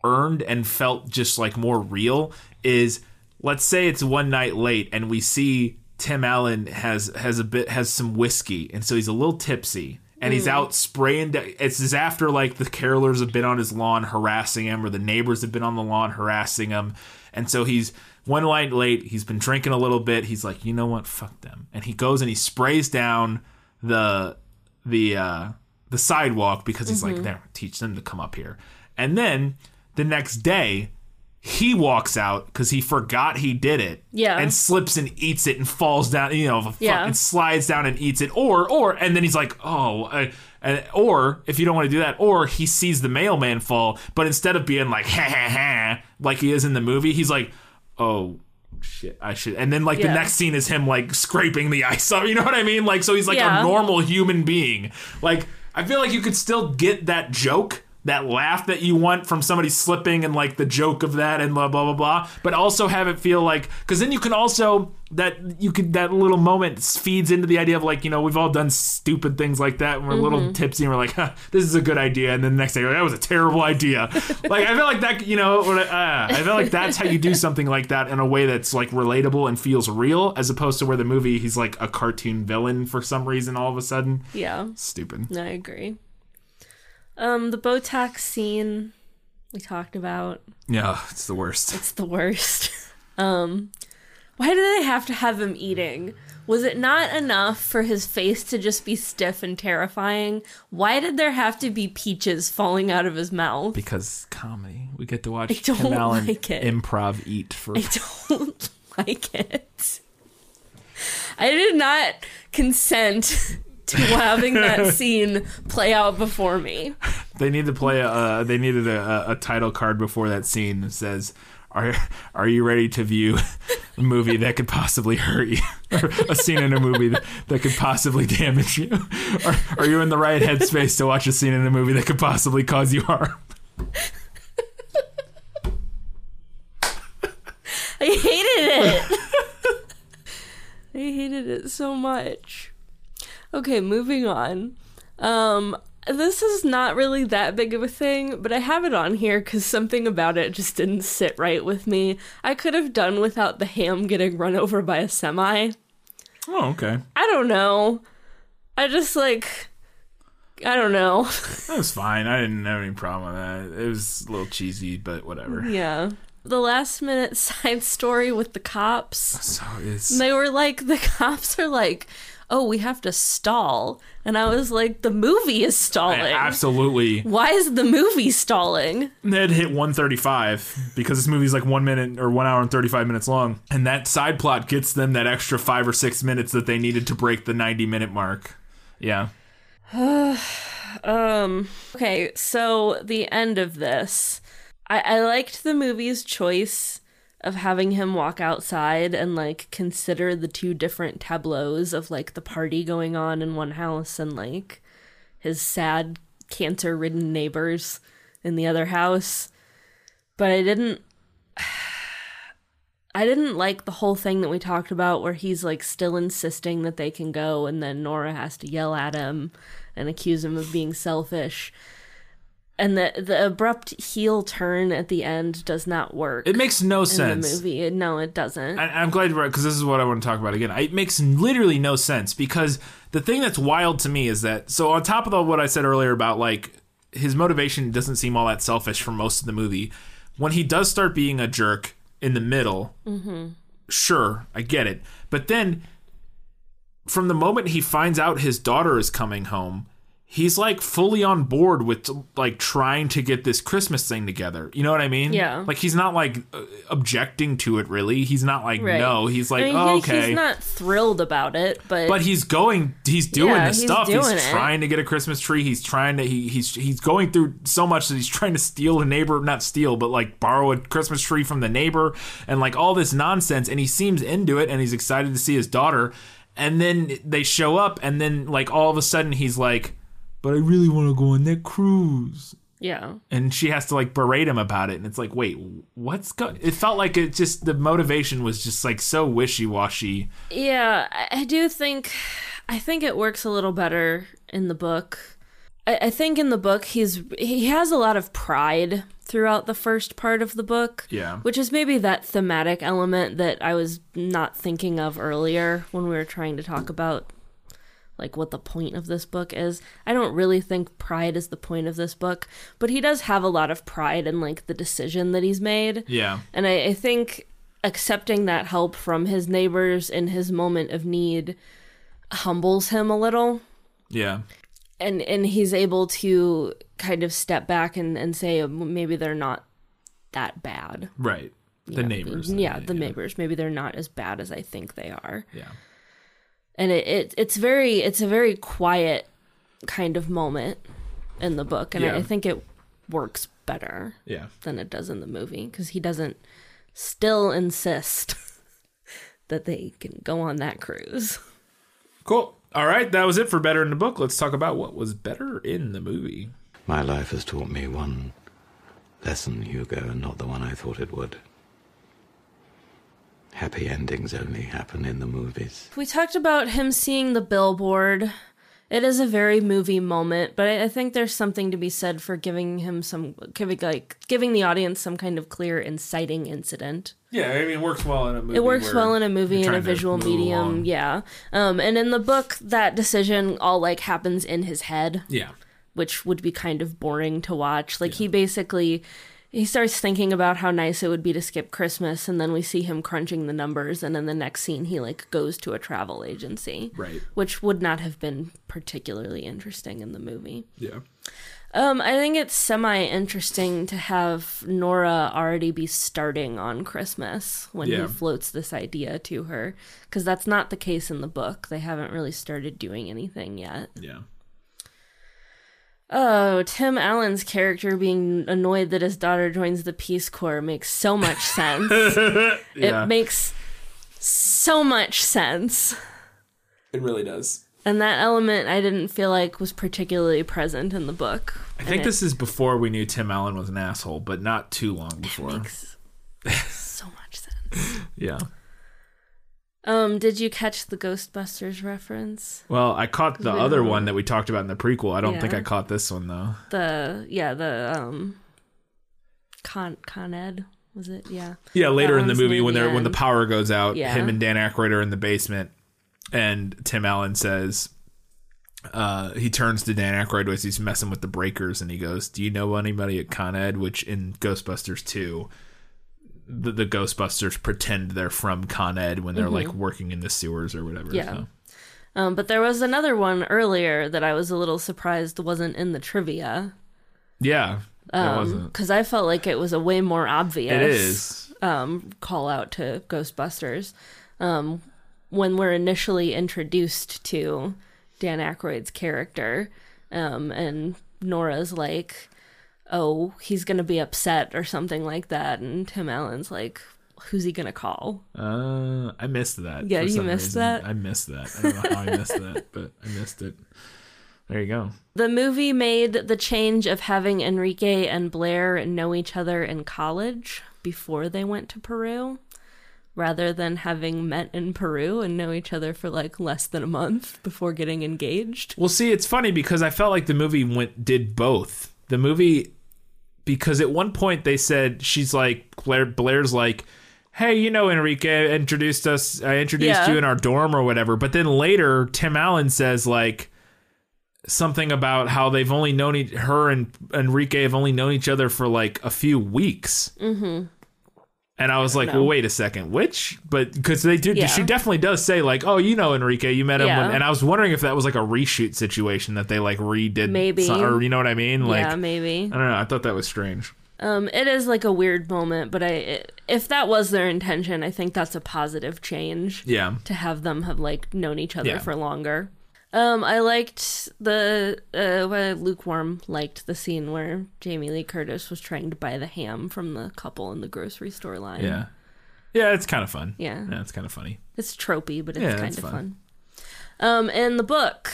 earned and felt just like more real is let's say it's one night late and we see Tim Allen has has a bit has some whiskey and so he's a little tipsy and he's mm. out spraying. It's as after like the carolers have been on his lawn harassing him, or the neighbors have been on the lawn harassing him, and so he's one night late. He's been drinking a little bit. He's like, you know what, fuck them, and he goes and he sprays down the the uh, the sidewalk because he's like, there, teach them to come up here, and then the next day. He walks out because he forgot he did it, Yeah. and slips and eats it and falls down, you know, Yeah. fucking slides down and eats it, or or and then he's like, oh, uh, and, or if you don't want to do that, or he sees the mailman fall, but instead of being like ha ha ha like he is in the movie, he's like, oh shit, I should, and then like the next scene is him like scraping the ice up, you know what I mean? Like so he's like Yeah. a normal human being. Like I feel like you could still get that joke. That laugh that you want from somebody slipping and like the joke of that and blah blah blah blah, but also have it feel like because then you can also that you could that little moment feeds into the idea of like you know we've all done stupid things like that and we're a little tipsy and we're like huh, this is a good idea. And then the next day that was a terrible idea. Like I feel like that you know uh, I feel like that's how you do something like that in a way that's like relatable and feels real as opposed to where the movie he's like a cartoon villain for some reason all of a sudden. Yeah, stupid. I agree. Um, the Botox scene we talked about. yeah it's the worst It's the worst. um, why do they have to have him eating? Was it not enough for his face to just be stiff and terrifying? Why did there have to be peaches falling out of his mouth? because comedy we get to watch I don't Tim Allen like it. improv eat for I don't like it. I did not consent to having that scene play out before me. They need to play. Uh, they needed a, a, a title card before that scene that says, "Are Are you ready to view a movie that could possibly hurt you, or a scene in a movie that, that could possibly damage you? Are, are you in the right headspace to watch a scene in a movie that could possibly cause you harm?" I hated it. I hated it so much. Okay, moving on. Um, this is not really that big of a thing, but I have it on here because something about it just didn't sit right with me. I could have done without the ham getting run over by a semi. Oh, okay. I don't know. I just like. I don't know. That was fine. I didn't have any problem with that. It was a little cheesy, but whatever. yeah. The last minute side story with the cops. So it's They were like, the cops are like, oh, we have to stall. And I was like, the movie is stalling. absolutely. Why is the movie stalling? It hit 135 because this movie's like one minute or one hour and 35 minutes long. And that side plot gets them that extra five or six minutes that they needed to break the 90 minute mark. Yeah. Um, okay, so the end of this. I, I liked the movie's choice of having him walk outside and like consider the two different tableaus of like the party going on in one house and like his sad cancer ridden neighbors in the other house. But I didn't I didn't like the whole thing that we talked about where he's like still insisting that they can go and then Nora has to yell at him and accuse him of being selfish. And the the abrupt heel turn at the end does not work It makes no in sense. the movie. No, it doesn't. I, I'm glad you're right because this is what I want to talk about again. It makes literally no sense because the thing that's wild to me is that so on top of all what I said earlier about like his motivation doesn't seem all that selfish for most of the movie. When he does start being a jerk in the middle, mm-hmm. sure, I get it. But then from the moment he finds out his daughter is coming home, he's like fully on board with like trying to get this Christmas thing together. You know what I mean? Yeah. Like he's not like uh, objecting to it really. He's not like Right. no. He's like I mean, oh, okay. he's not thrilled about it, but but he's going. He's doing Yeah, the he's stuff. He's, doing it. trying to get a Christmas tree. He's trying to. He, he's he's going through so much that he's trying to steal a neighbor, not steal, but like borrow a Christmas tree from the neighbor, and like all this nonsense. And he seems into it, and he's excited to see his daughter. And then they show up, and then like all of a sudden he's like, "But I really want to go on that cruise." yeah. and she has to like berate him about it and it's like wait what's going it felt like it just the motivation was just like so wishy-washy Yeah, I, I do think I think it works a little better in the book. I, I think in the book he's he has a lot of pride throughout the first part of the book. Yeah. Which is maybe that thematic element that I was not thinking of earlier when we were trying to talk about like what the point of this book is. I don't really think pride is the point of this book, but he does have a lot of pride in like the decision that he's made. Yeah. And I, I think accepting that help from his neighbors in his moment of need humbles him a little. Yeah. And and he's able to kind of step back and, and say "Um, maybe they're not that bad. Right. The Yeah, neighbors. Yeah, the neighbors. Maybe they're not as bad as I think they are. Yeah. And it, it it's very it's a very quiet kind of moment in the book and Yeah. I, I think it works better Yeah. than it does in the movie because he doesn't still insist that they can go on that cruise. Cool. All right, that was it for better in the book. Let's talk about what was better in the movie. My life has taught me one lesson, Hugo, and not the one I thought it would. Happy endings only happen in the movies. We talked about him seeing the billboard. It is a very movie moment, but I I think there's something to be said for giving him some giving like giving the audience some kind of clear inciting incident. Yeah, I mean, it works well in a movie. It works well in a movie you're in a visual medium, along. yeah. Um, and in the book, that decision all like happens in his head, Yeah. which would be kind of boring to watch. Like he basically he starts thinking about how nice it would be to skip Christmas, and then we see him crunching the numbers, and in the next scene, he like goes to a travel agency, Right. which would not have been particularly interesting in the movie. Yeah. Um, I think it's semi interesting to have Nora already be starting on Christmas when Yeah. he floats this idea to her, because that's not the case in the book. They haven't really started doing anything yet. Yeah. Oh, Tim Allen's character being annoyed that his daughter joins the Peace Corps makes so much sense. Yeah. It makes so much sense. It really does. And that element I didn't feel like was particularly present in the book. I think this is before we knew Tim Allen was an asshole, but not too long before. makes so much sense. Yeah. Um, did you catch the Ghostbusters reference? Well, I caught the other one that we talked about in the prequel. I don't think I caught this one though. The yeah, the um Con Con Ed was it? Yeah. Yeah, later in the movie when the they're when the power goes out, Yeah. him and Dan Aykroyd are in the basement, and Tim Allen says, uh, he turns to Dan Aykroyd as he's messing with the breakers, and he goes, "Do you know anybody at Con Ed?" Which in Ghostbusters two, the, the Ghostbusters pretend they're from Con Ed when they're like working in the sewers or whatever. Mm-hmm. Yeah. so. Um, but there was another one earlier that I was a little surprised wasn't in the trivia. yeah, wasn't. because I felt like it was a way more obvious. It is. um, call out to Ghostbusters um, when we're initially introduced to Dan Aykroyd's character, um, and Nora's like, "Oh, he's gonna be upset" or something like that, and Tim Allen's like, "Who's he gonna call?" Uh, I missed that. Yeah, you missed reason. that? I missed that. I don't know how I missed that, but I missed it. There you go. The movie made the change of having Enrique and Blair know each other in college before they went to Peru, rather than having met in Peru and know each other for like less than a month before getting engaged. Well, see, it's funny because I felt like the movie went did both. The movie because at one point they said she's like Blair Blair's like, "Hey, you know Enrique introduced us I introduced Yeah. you in our dorm or whatever." But then later Tim Allen says like something about how they've only known e- her and Enrique have only known each other for like a few weeks. Mhm. And I was like, know. well, wait a second, which? But because they do, Yeah. she definitely does say like, oh, you know Enrique, you met him, Yeah. when, and I was wondering if that was like a reshoot situation that they like redid, Maybe. some- or you know what I mean? Like, yeah, maybe. I don't know. I thought that was strange. Um, it is like a weird moment, but I, it, if that was their intention, I think that's a positive change. Yeah, to have them have like known each other Yeah. for longer. Um, I liked the uh, well, lukewarm liked the scene where Jamie Lee Curtis was trying to buy the ham from the couple in the grocery store line. yeah, yeah. It's kind of fun. Yeah. yeah, it's kind of funny. it's tropey, but it's Yeah, kind of fun. fun. Um, in the book,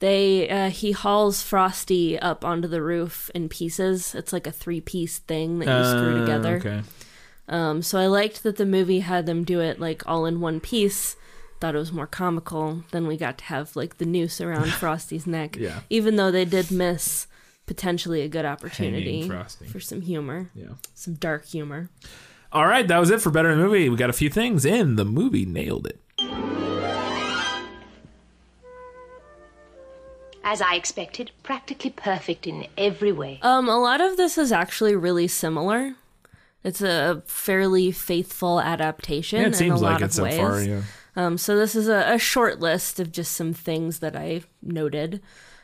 they uh, he hauls Frosty up onto the roof in pieces. It's like a three piece thing that you screw Uh, together. Okay. Um, so I liked that the movie had them do it like all in one piece. Thought it was more comical. Then we got to have like the noose around Frosty's neck. Yeah. Even though they did miss potentially a good opportunity for some humor, Yeah. some dark humor. All right, that was it for better in the movie. We got a few things in the movie. Nailed it. As I expected, practically perfect in every way. Um, a lot of this is actually really similar. It's a fairly faithful adaptation. Yeah, it in seems a like lot it of so ways. far. Yeah. Um, so this is a, a short list of just some things that I noted.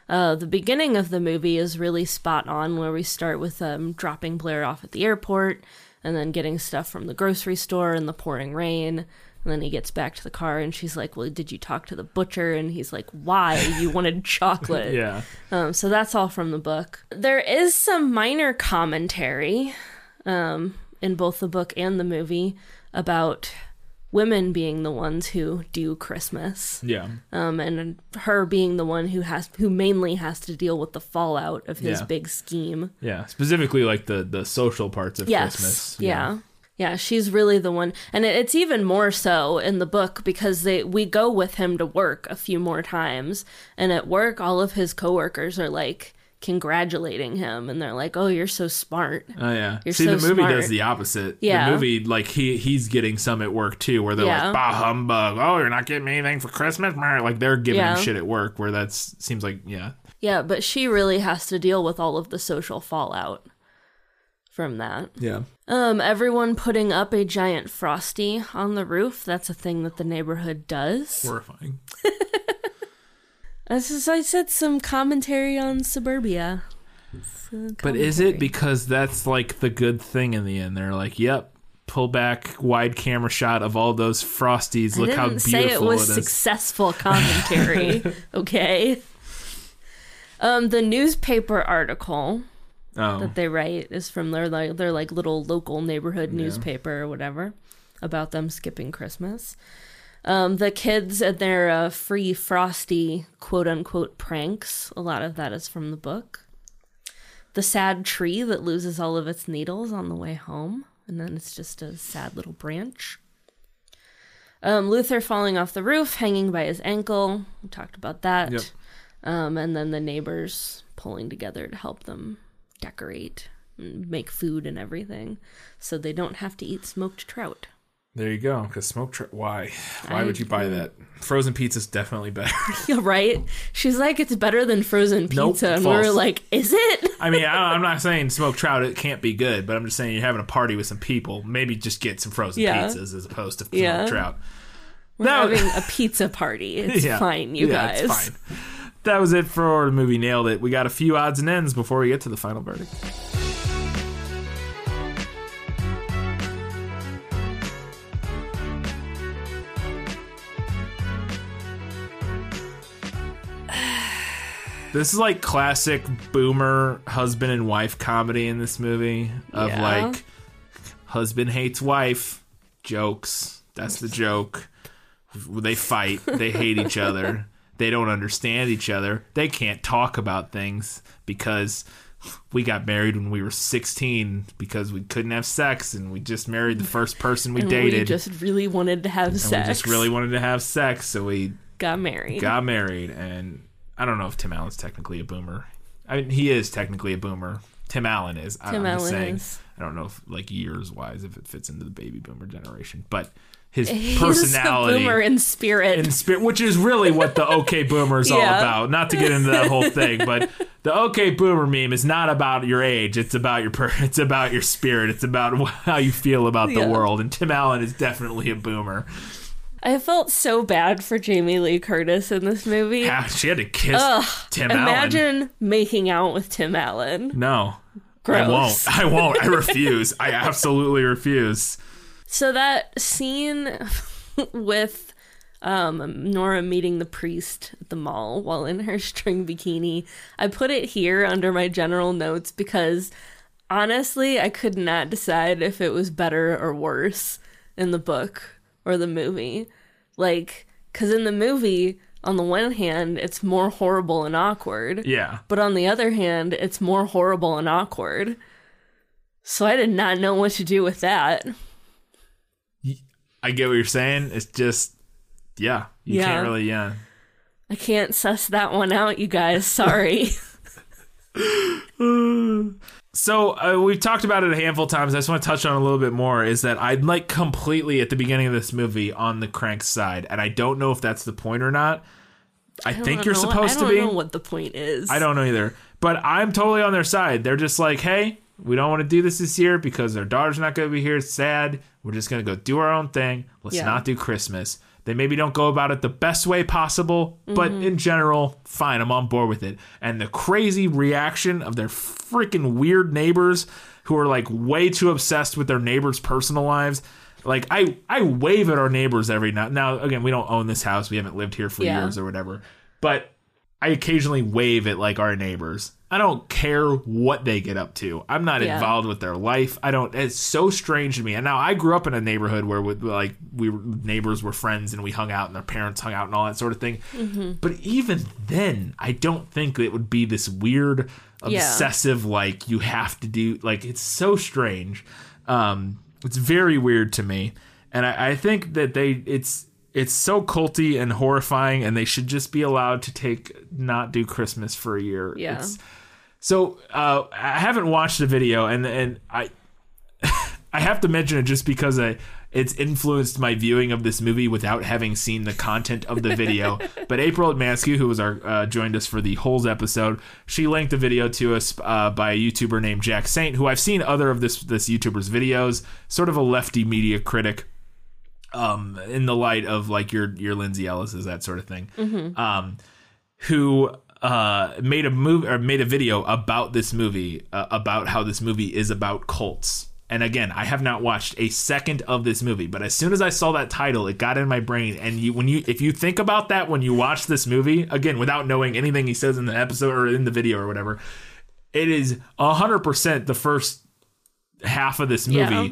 Uh, the beginning of the movie is really spot on, where we start with um, dropping Blair off at the airport, and then getting stuff from the grocery store in the pouring rain. And then he gets back to the car, and she's like, "Well, did you talk to the butcher?" And he's like, "Why? You wanted chocolate." Yeah. Um, so that's all from the book. There is some minor commentary um, in both the book and the movie about women being the ones who do Christmas, Yeah. um, and her being the one who has who mainly has to deal with the fallout of his Yeah. big scheme. Yeah. Specifically, like the the social parts of Yes, Christmas. yeah. Yeah, she's really the one, and it's even more so in the book because they we go with him to work a few more times, and at work, all of his coworkers are like congratulating him, and they're like, "Oh, you're so smart." Oh yeah. You're See, so the movie smart. does the opposite. Yeah. The movie, like he he's getting some at work too, where they're Yeah. like, "Bah humbug! Oh, you're not getting me anything for Christmas." Like they're giving Yeah. him shit at work, where that's seems like yeah. Yeah, but she really has to deal with all of the social fallout from that. Yeah. Um, everyone putting up a giant frosty on the roof. That's a thing that the neighborhood does. Horrifying. As I said, some commentary on suburbia. Some But is it because that's like the good thing in the end? They're like, "Yep." Pull back wide camera shot of all those frosties. Look I how beautiful say it was it is. successful commentary. okay. Um, the newspaper article oh, that they write is from their like their like little local neighborhood newspaper or whatever about them skipping Christmas. Um, the kids and their uh, free frosty quote unquote pranks. A lot of that is from the book. The sad tree that loses all of its needles on the way home, and then it's just a sad little branch. Um, Luther falling off the roof, hanging by his ankle. We talked about that. Yep. Um, and then the neighbors pulling together to help them decorate and make food and everything so they don't have to eat smoked trout. There you go. Because smoke. Tra- why? Why I- would you buy that? Frozen pizza is definitely better. Yeah, right? She's like, it's better than frozen pizza. Nope, and we are like, is it? I mean, I, I'm not saying smoked trout it can't be good, but I'm just saying you're having a party with some people. Maybe just get some frozen Yeah. pizzas as opposed to smoked Yeah. trout. We're No. having a pizza party. It's Yeah. fine, you guys. It's fine. That was it for the movie. Nailed it. We got a few odds and ends before we get to the final verdict. This is like classic boomer husband and wife comedy in this movie of Yeah. like husband hates wife jokes. That's the joke. They fight. They hate each other. They don't understand each other. They can't talk about things because we got married when we were 16 because we couldn't have sex and we just married the first person we And dated. we just really wanted to have and sex. we just really wanted to have sex, so we got married. got married. And I don't know if Tim Allen's technically a boomer. I mean, he is technically a boomer. Tim Allen is. I- Tim I'm just Allen saying. is. I don't know if like years wise if it fits into the baby boomer generation, but his He's personality a boomer in spirit. in spirit, which is really what the OK Boomer is all about. Not to get into that whole thing, but the OK Boomer meme is not about your age. It's about your per- it's about your spirit. It's about how you feel about the Yeah. world. And Tim Allen is definitely a boomer. I felt so bad for Jamie Lee Curtis in this movie. Yeah, she had to kiss Tim Allen. Imagine making out with Tim Allen. No. Gross. I won't. I won't. I refuse. I absolutely refuse. So that scene with um, Nora meeting the priest at the mall while in her string bikini, I put it here under my general notes because honestly, I could not decide if it was better or worse in the book or the movie. Like, because in the movie, on the one hand, it's more horrible and awkward. Yeah. But on the other hand, it's more horrible and awkward. So I did not know what to do with that. I get what you're saying. It's just, yeah. You Yeah. can't really, yeah. I can't suss that one out, you guys. Sorry. So uh, we've talked about it a handful of times. I just want to touch on it a little bit more. Is that I'm like completely at the beginning of this movie on the Krank side, and I don't know if that's the point or not. I, don't think you're know- supposed I to don't be. know what the point is. I don't know either. But I'm totally on their side. They're just like, hey, we don't want to do this this year because our daughter's not going to be here. It's sad. We're just going to go do our own thing. Let's Yeah. not do Christmas. They maybe don't go about it the best way possible, but mm-hmm. in general, fine. I'm on board with it. And the crazy reaction of their freaking weird neighbors who are like way too obsessed with their neighbors' personal lives. Like I, I wave at our neighbors every now. Now again, we don't own this house. We haven't lived here for Yeah. years or whatever. But I occasionally wave at like our neighbors. I don't care what they get up to. I'm not Yeah. involved with their life. I don't. It's so strange to me. And now I grew up in a neighborhood where we, like we were, neighbors were friends and we hung out and their parents hung out and all that sort of thing. Mm-hmm. But even then, I don't think it would be this weird, Yeah. obsessive like you have to do. Like it's so strange. Um, it's very weird to me, and I, I think that they it's it's so culty and horrifying, and they should just be allowed to take not do Christmas for a year. Yeah. It's, so uh, I haven't watched the video, and and I I have to mention it just because I it's influenced my viewing of this movie without having seen the content of the video. but April Atmansky, who was our uh, joined us for the Holes episode, she linked a video to us uh, by a YouTuber named Jack Saint, who I've seen other of this this YouTuber's videos. Sort of a lefty media critic, um, in the light of like your your Lindsay Ellis's that sort of thing. Um, who uh, made a movie or made a video about this movie uh, about how this movie is about cults. And again, I have not watched a second of this movie, but as soon as I saw that title, it got in my brain. And you, when you, if you think about that when you watch this movie, again, without knowing anything he says in the episode or in the video or whatever, it is hundred percent the first half of this movie Yeah.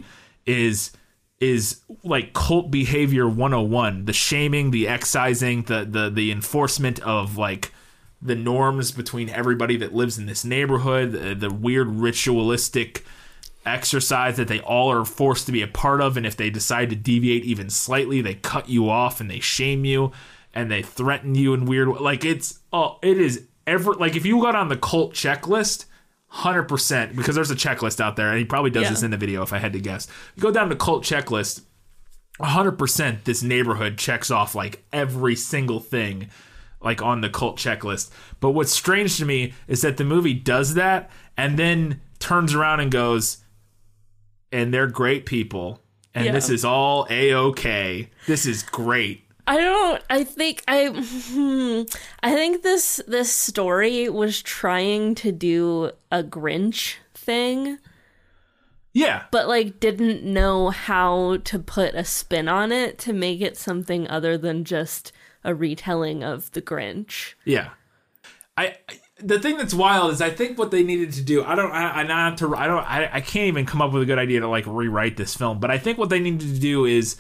is is like cult behavior 101 the shaming the excising the the the enforcement of like the norms between everybody that lives in this neighborhood the, the weird ritualistic exercise that they all are forced to be a part of and if they decide to deviate even slightly they cut you off and they shame you and they threaten you in weird like it's oh it is ever like if you got on the cult checklist Hundred percent, because there's a checklist out there, and he probably does Yeah. this in the video if I had to guess. You go down to cult checklist, hundred percent. This neighborhood checks off like every single thing, like on the cult checklist. But what's strange to me is that the movie does that and then turns around and goes, and they're great people, and Yeah. this is all a okay. This is great. I don't. I think I. Hmm, I think this this story was trying to do a Grinch thing, Yeah, but like didn't know how to put a spin on it to make it something other than just a retelling of the Grinch. Yeah, I. I- The thing that's wild is I think what they needed to do. I don't. I, I not to. I don't. I, I can't even come up with a good idea to like rewrite this film. But I think what they needed to do is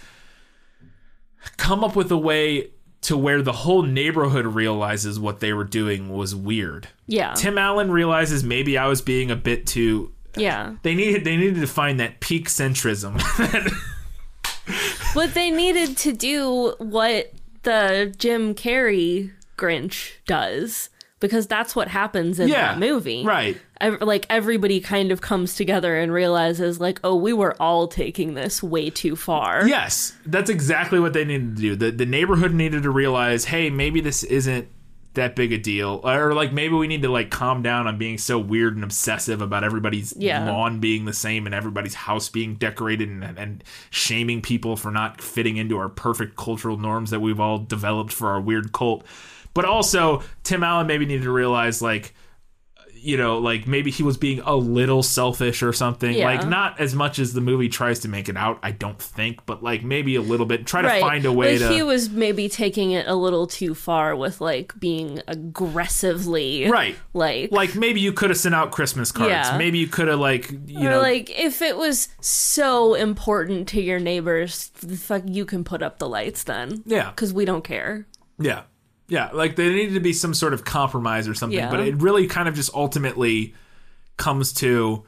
come up with a way to where the whole neighborhood realizes what they were doing was weird. Yeah. Tim Allen realizes maybe I was being a bit too. yeah. They needed. They needed to find that peak centrism. But they needed to do what the Jim Carrey Grinch does because that's what happens in Yeah, that movie. right. Like everybody kind of comes together and realizes like, "Oh, we were all taking this way too far." Yes, that's exactly what they needed to do. The the neighborhood needed to realize, hey, maybe this isn't that big a deal, or like maybe we need to like calm down on being so weird and obsessive about everybody's Yeah. lawn being the same and everybody's house being decorated and, and shaming people for not fitting into our perfect cultural norms that we've all developed for our weird cult. But also, Tim Allen maybe needed to realize like you know, like maybe he was being a little selfish or something. Yeah. Like not as much as the movie tries to make it out, I don't think, but like maybe a little bit. Try to find a way like to he was maybe taking it a little too far with like being aggressively Right. Like Like maybe you could have sent out Christmas cards. Yeah. Maybe you could have like you or know like if it was so important to your neighbors, fuck you can put up the lights then. Yeah. Cuz we don't care. Yeah. Yeah, like there needed to be some sort of compromise or something, Yeah. but it really kind of just ultimately comes to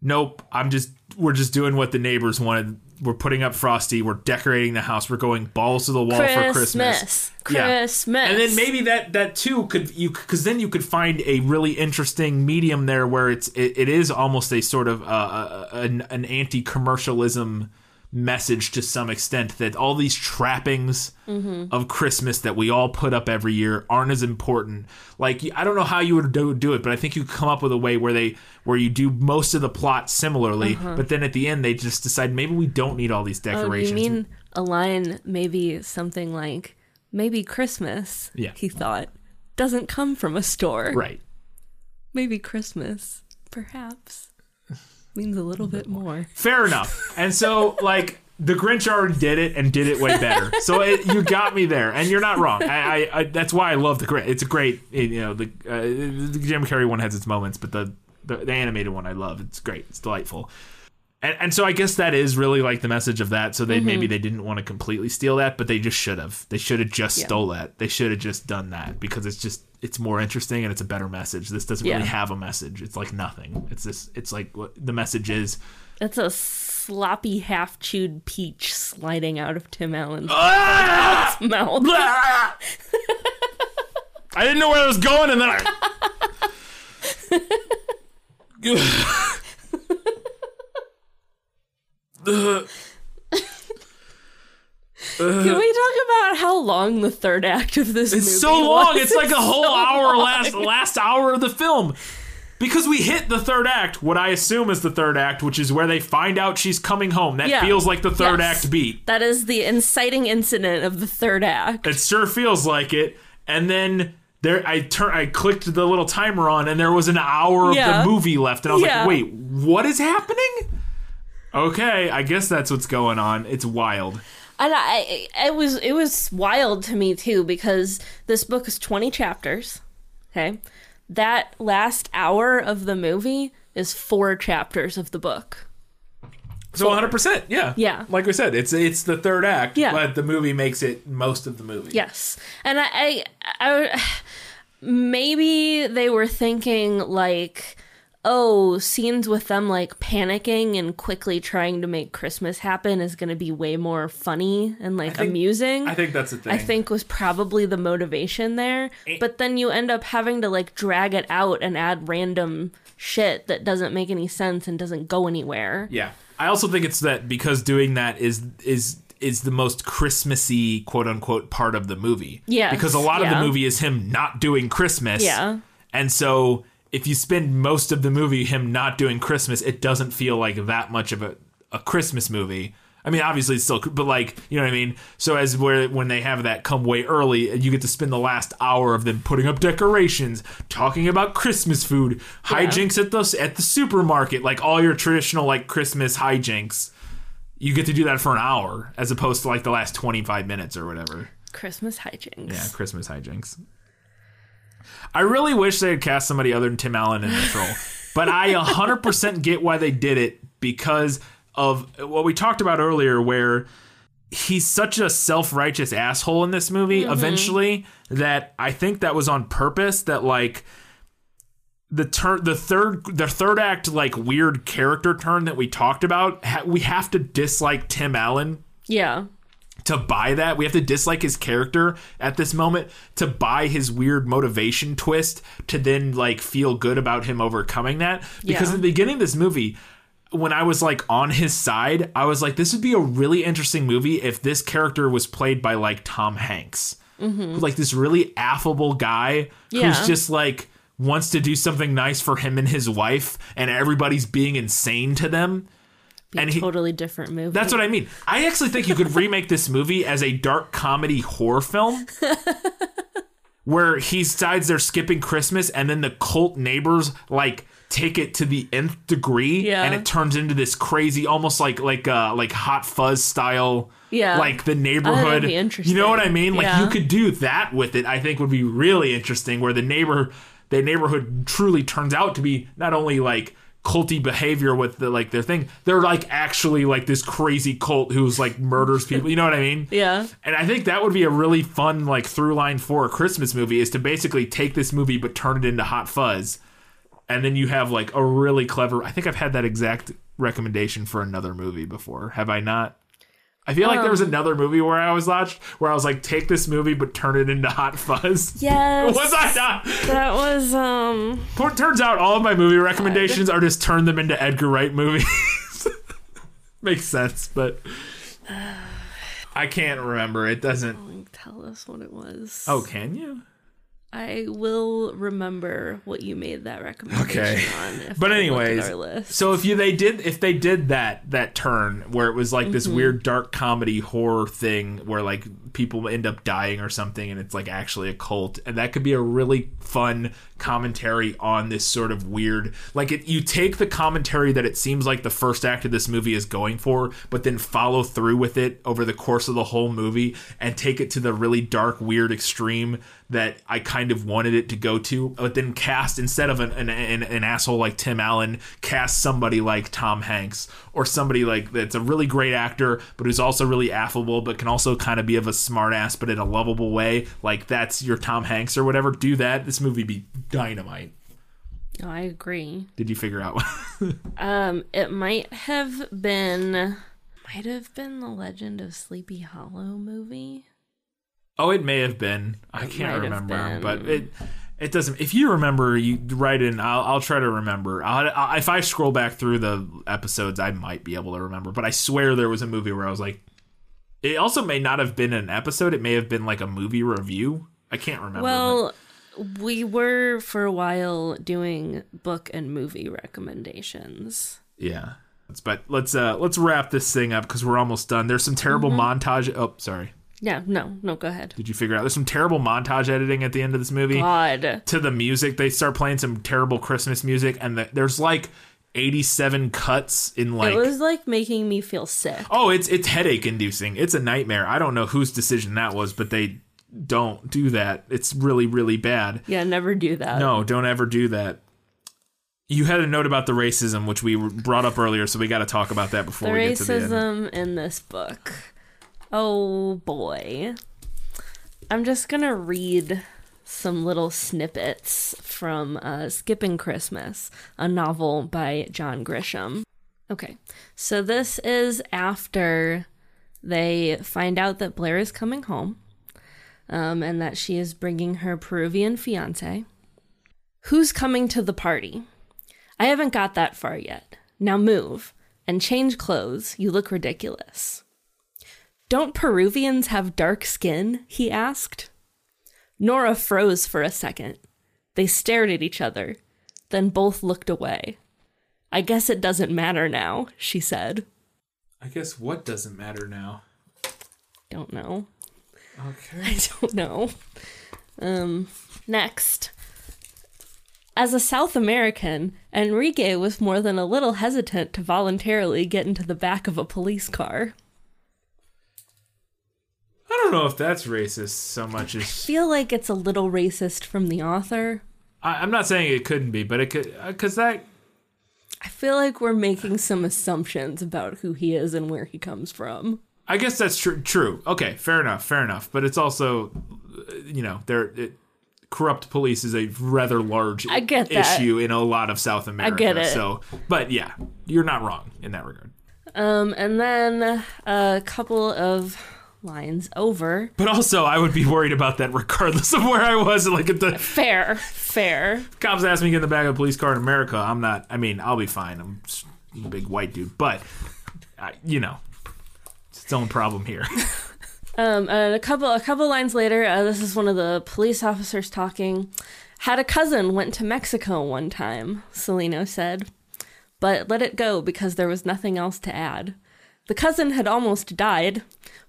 nope, I'm just we're just doing what the neighbors wanted. We're putting up Frosty, we're decorating the house, we're going balls to the wall for Christmas. Christmas. Yeah. Christmas. And then maybe that that too could you because then you could find a really interesting medium there where it's it, it is almost a sort of uh, uh, an, an anti commercialism message to some extent that all these trappings mm-hmm. of Christmas that we all put up every year aren't as important. Like I don't know how you would do, do it, but I think you come up with a way where they where you do most of the plot similarly, uh-huh. but then at the end they just decide maybe we don't need all these Oh, decorations. you mean a line maybe something like maybe Christmas? Yeah. He thought doesn't come from a store. right? Maybe Christmas, perhaps, means a little bit more. Fair enough. And so, like, the Grinch already did it and did it way better. So it, you got me there, and you're not wrong. I, I, I that's why I love the Grinch. It's a great, you know, the, uh, the Jim Carrey one has its moments, but the, the the animated one I love. It's great. It's delightful. And, and so I guess that is really like the message of that. So they maybe they didn't want to completely steal that, but they just should have. They should have just Yeah. stole that. They should have just done that because it's just it's more interesting and it's a better message. This doesn't Yeah. really have a message. It's like nothing. It's this. It's like what the message is. It's a sloppy, half chewed peach sliding out of Tim Allen's Ah! mouth. I didn't know where I was going, and then I. Can we talk about how long the third act of this movie It's so long. was? It's like a whole so hour long. last last hour of the film. Because we hit the third act, what I assume is the third act, which is where they find out she's coming home. That Yeah. feels like the third Yes. act beat. That is the inciting incident of the third act. It sure feels like it. And then there I turn I clicked the little timer on and there was an hour of the movie left and I was Yeah. like, "Wait, what is happening?" Okay, I guess that's what's going on. It's wild. And I, it was it was wild to me too because this book is twenty chapters. Okay, that last hour of the movie is four chapters of the book. So 100%, yeah. Yeah. Like we said, it's it's the third act, Yeah. but the movie makes it most of the movie. Yes, and I, I, I maybe they were thinking like, oh, scenes with them like panicking and quickly trying to make Christmas happen is going to be way more funny and like think- amusing. I think that's the thing. I think was probably the motivation there. Eh. But then you end up having to like drag it out and add random shit that doesn't make any sense and doesn't go anywhere. Yeah. I also think it's that because doing that is is is the most Christmassy quote unquote part of the movie. Yeah. Because a lot of the movie is him not doing Christmas. Yeah. And so if you spend most of the movie him not doing Christmas, it doesn't feel like that much of a, a Christmas movie. I mean, obviously it's still, but like, you know what I mean? So as where when they have that come way early, you get to spend the last hour of them putting up decorations, talking about Christmas food, hijinks at the at the supermarket, like all your traditional like Christmas hijinks. You get to do that for an hour as opposed to like the last 25 minutes or whatever. Christmas hijinks. Yeah, Christmas hijinks. I really wish they had cast somebody other than Tim Allen in this role, but I 100% get why they did it because of what we talked about earlier, where he's such a self-righteous asshole in this movie. Mm-hmm. Eventually, that I think that was on purpose. That like the turn, the third, the third act, like weird character turn that we talked about. Ha- we have to dislike Tim Allen Yeah. To buy that. We have to dislike his character at this moment to buy his weird motivation twist to then like feel good about him overcoming that. Because Yeah. in the beginning of this movie, when I was like on his side, I was like, this would be a really interesting movie if this character was played by like Tom Hanks. Mm-hmm. Like this really affable guy Yeah. who's just like wants to do something nice for him and his wife, and everybody's being insane to them. And he, totally different movie. that's what I mean. I actually think you could remake this movie as a dark comedy horror film. where he decides they're skipping Christmas and then the cult neighbors like take it to the nth degree Yeah. and it turns into this crazy almost like like uh like hot fuzz style Yeah. like the neighborhood be interesting. you know what I mean like Yeah. you could do that with it I think would be really interesting where the neighbor the neighborhood truly turns out to be not only like culty behavior with the like their thing they're like actually like this crazy cult who's like murders people you know what I mean Yeah. and I think that would be a really fun like through line for a Christmas movie is to basically take this movie but turn it into Hot Fuzz. And then you have like a really clever I think I've had that exact recommendation for another movie before. Have I not? I feel like there was Um. another movie where I was watched where I was like take this movie but turn it into Hot Fuzz. Yes. Was I not? That was um Turns out all of my movie recommendations are just turn them into Edgar Wright movies. Makes sense, but I can't remember. It doesn't. Tell us what it was. Oh, can you? I will remember what you made that recommendation Okay. on. But I anyways, so if you they did if they did that that turn where it was like this Mm-hmm. weird dark comedy horror thing where like people end up dying or something and it's like actually a cult and that could be a really fun commentary on this sort of weird like it you take the commentary that it seems like the first act of this movie is going for but then follow through with it over the course of the whole movie and take it to the really dark weird extreme that I kind of wanted it to go to, but then cast instead of an, an, an, an asshole like Tim Allen, cast somebody like Tom Hanks or somebody like that's a really great actor, but who's also really affable, but can also kind of be of a smartass, but in a lovable way. Like that's your Tom Hanks or whatever. Do that. This movie be dynamite. No, I agree. Did you figure out? Um, it might have been, might have been the Legend of Sleepy Hollow movie. Oh, it may have been. I can't remember, but it. It doesn't. If you remember, you write in. I'll, I'll try to remember. I'll, I, if I scroll back through the episodes, I might be able to remember. But I swear there was a movie where I was like, it also may not have been an episode. It may have been like a movie review. I can't remember. Well, we were for a while doing book and movie recommendations. yeah. But let's uh let's wrap this thing up because we're almost done. There's some terrible Mm-hmm. montage. Oh, sorry. Yeah, no, no, go ahead. Did you figure out? There's some terrible montage editing at the end of this movie. God. to the music. They start playing some terrible Christmas music, and the, there's like 87 cuts in like. it was like making me feel sick. oh, it's it's headache inducing. It's a nightmare. I don't know whose decision that was, but they don't do that. It's really really bad. Yeah, never do that. No, don't ever do that. You had a note about the racism, which we brought up earlier, so we got to talk about that before the we get to the end. racism in this book. Oh boy. I'm just gonna read some little snippets from uh, Skipping Christmas, a novel by John Grisham. Okay, so this is after they find out that Blair is coming home um, and that she is bringing her Peruvian fiance. Who's coming to the party? I haven't got that far yet. Now move and change clothes. You look ridiculous. Don't Peruvians have dark skin? he asked. Nora froze for a second. They stared at each other, then both looked away. I guess it doesn't matter now, she said. I guess what doesn't matter now. Don't know. Okay. I don't know. Um, next. As a South American, Enrique was more than a little hesitant to voluntarily get into the back of a police car. I don't know if that's racist so much as I feel like it's a little racist from the author. I, I'm not saying it couldn't be, but it could because that I feel like we're making some assumptions about who he is and where he comes from. I guess that's true. True. Okay, fair enough. Fair enough. But it's also, uh, you know, there. It, corrupt police is a rather large I get that. issue in a lot of South America. I get it. So, but yeah, you're not wrong in that regard. Um, and then a couple of lines over. But also, I would be worried about that regardless of where I was. Like, at the Fair, fair. cops asked me to get in the back of a police car in America, I'm not. I mean, I'll be fine. I'm a big white dude, but I, you know, it's its own problem here. Um, and a couple a couple lines later, uh, this is one of the police officers talking. Had a cousin went to Mexico one time, Salino said, but let it go because there was nothing else to add. The cousin had almost died,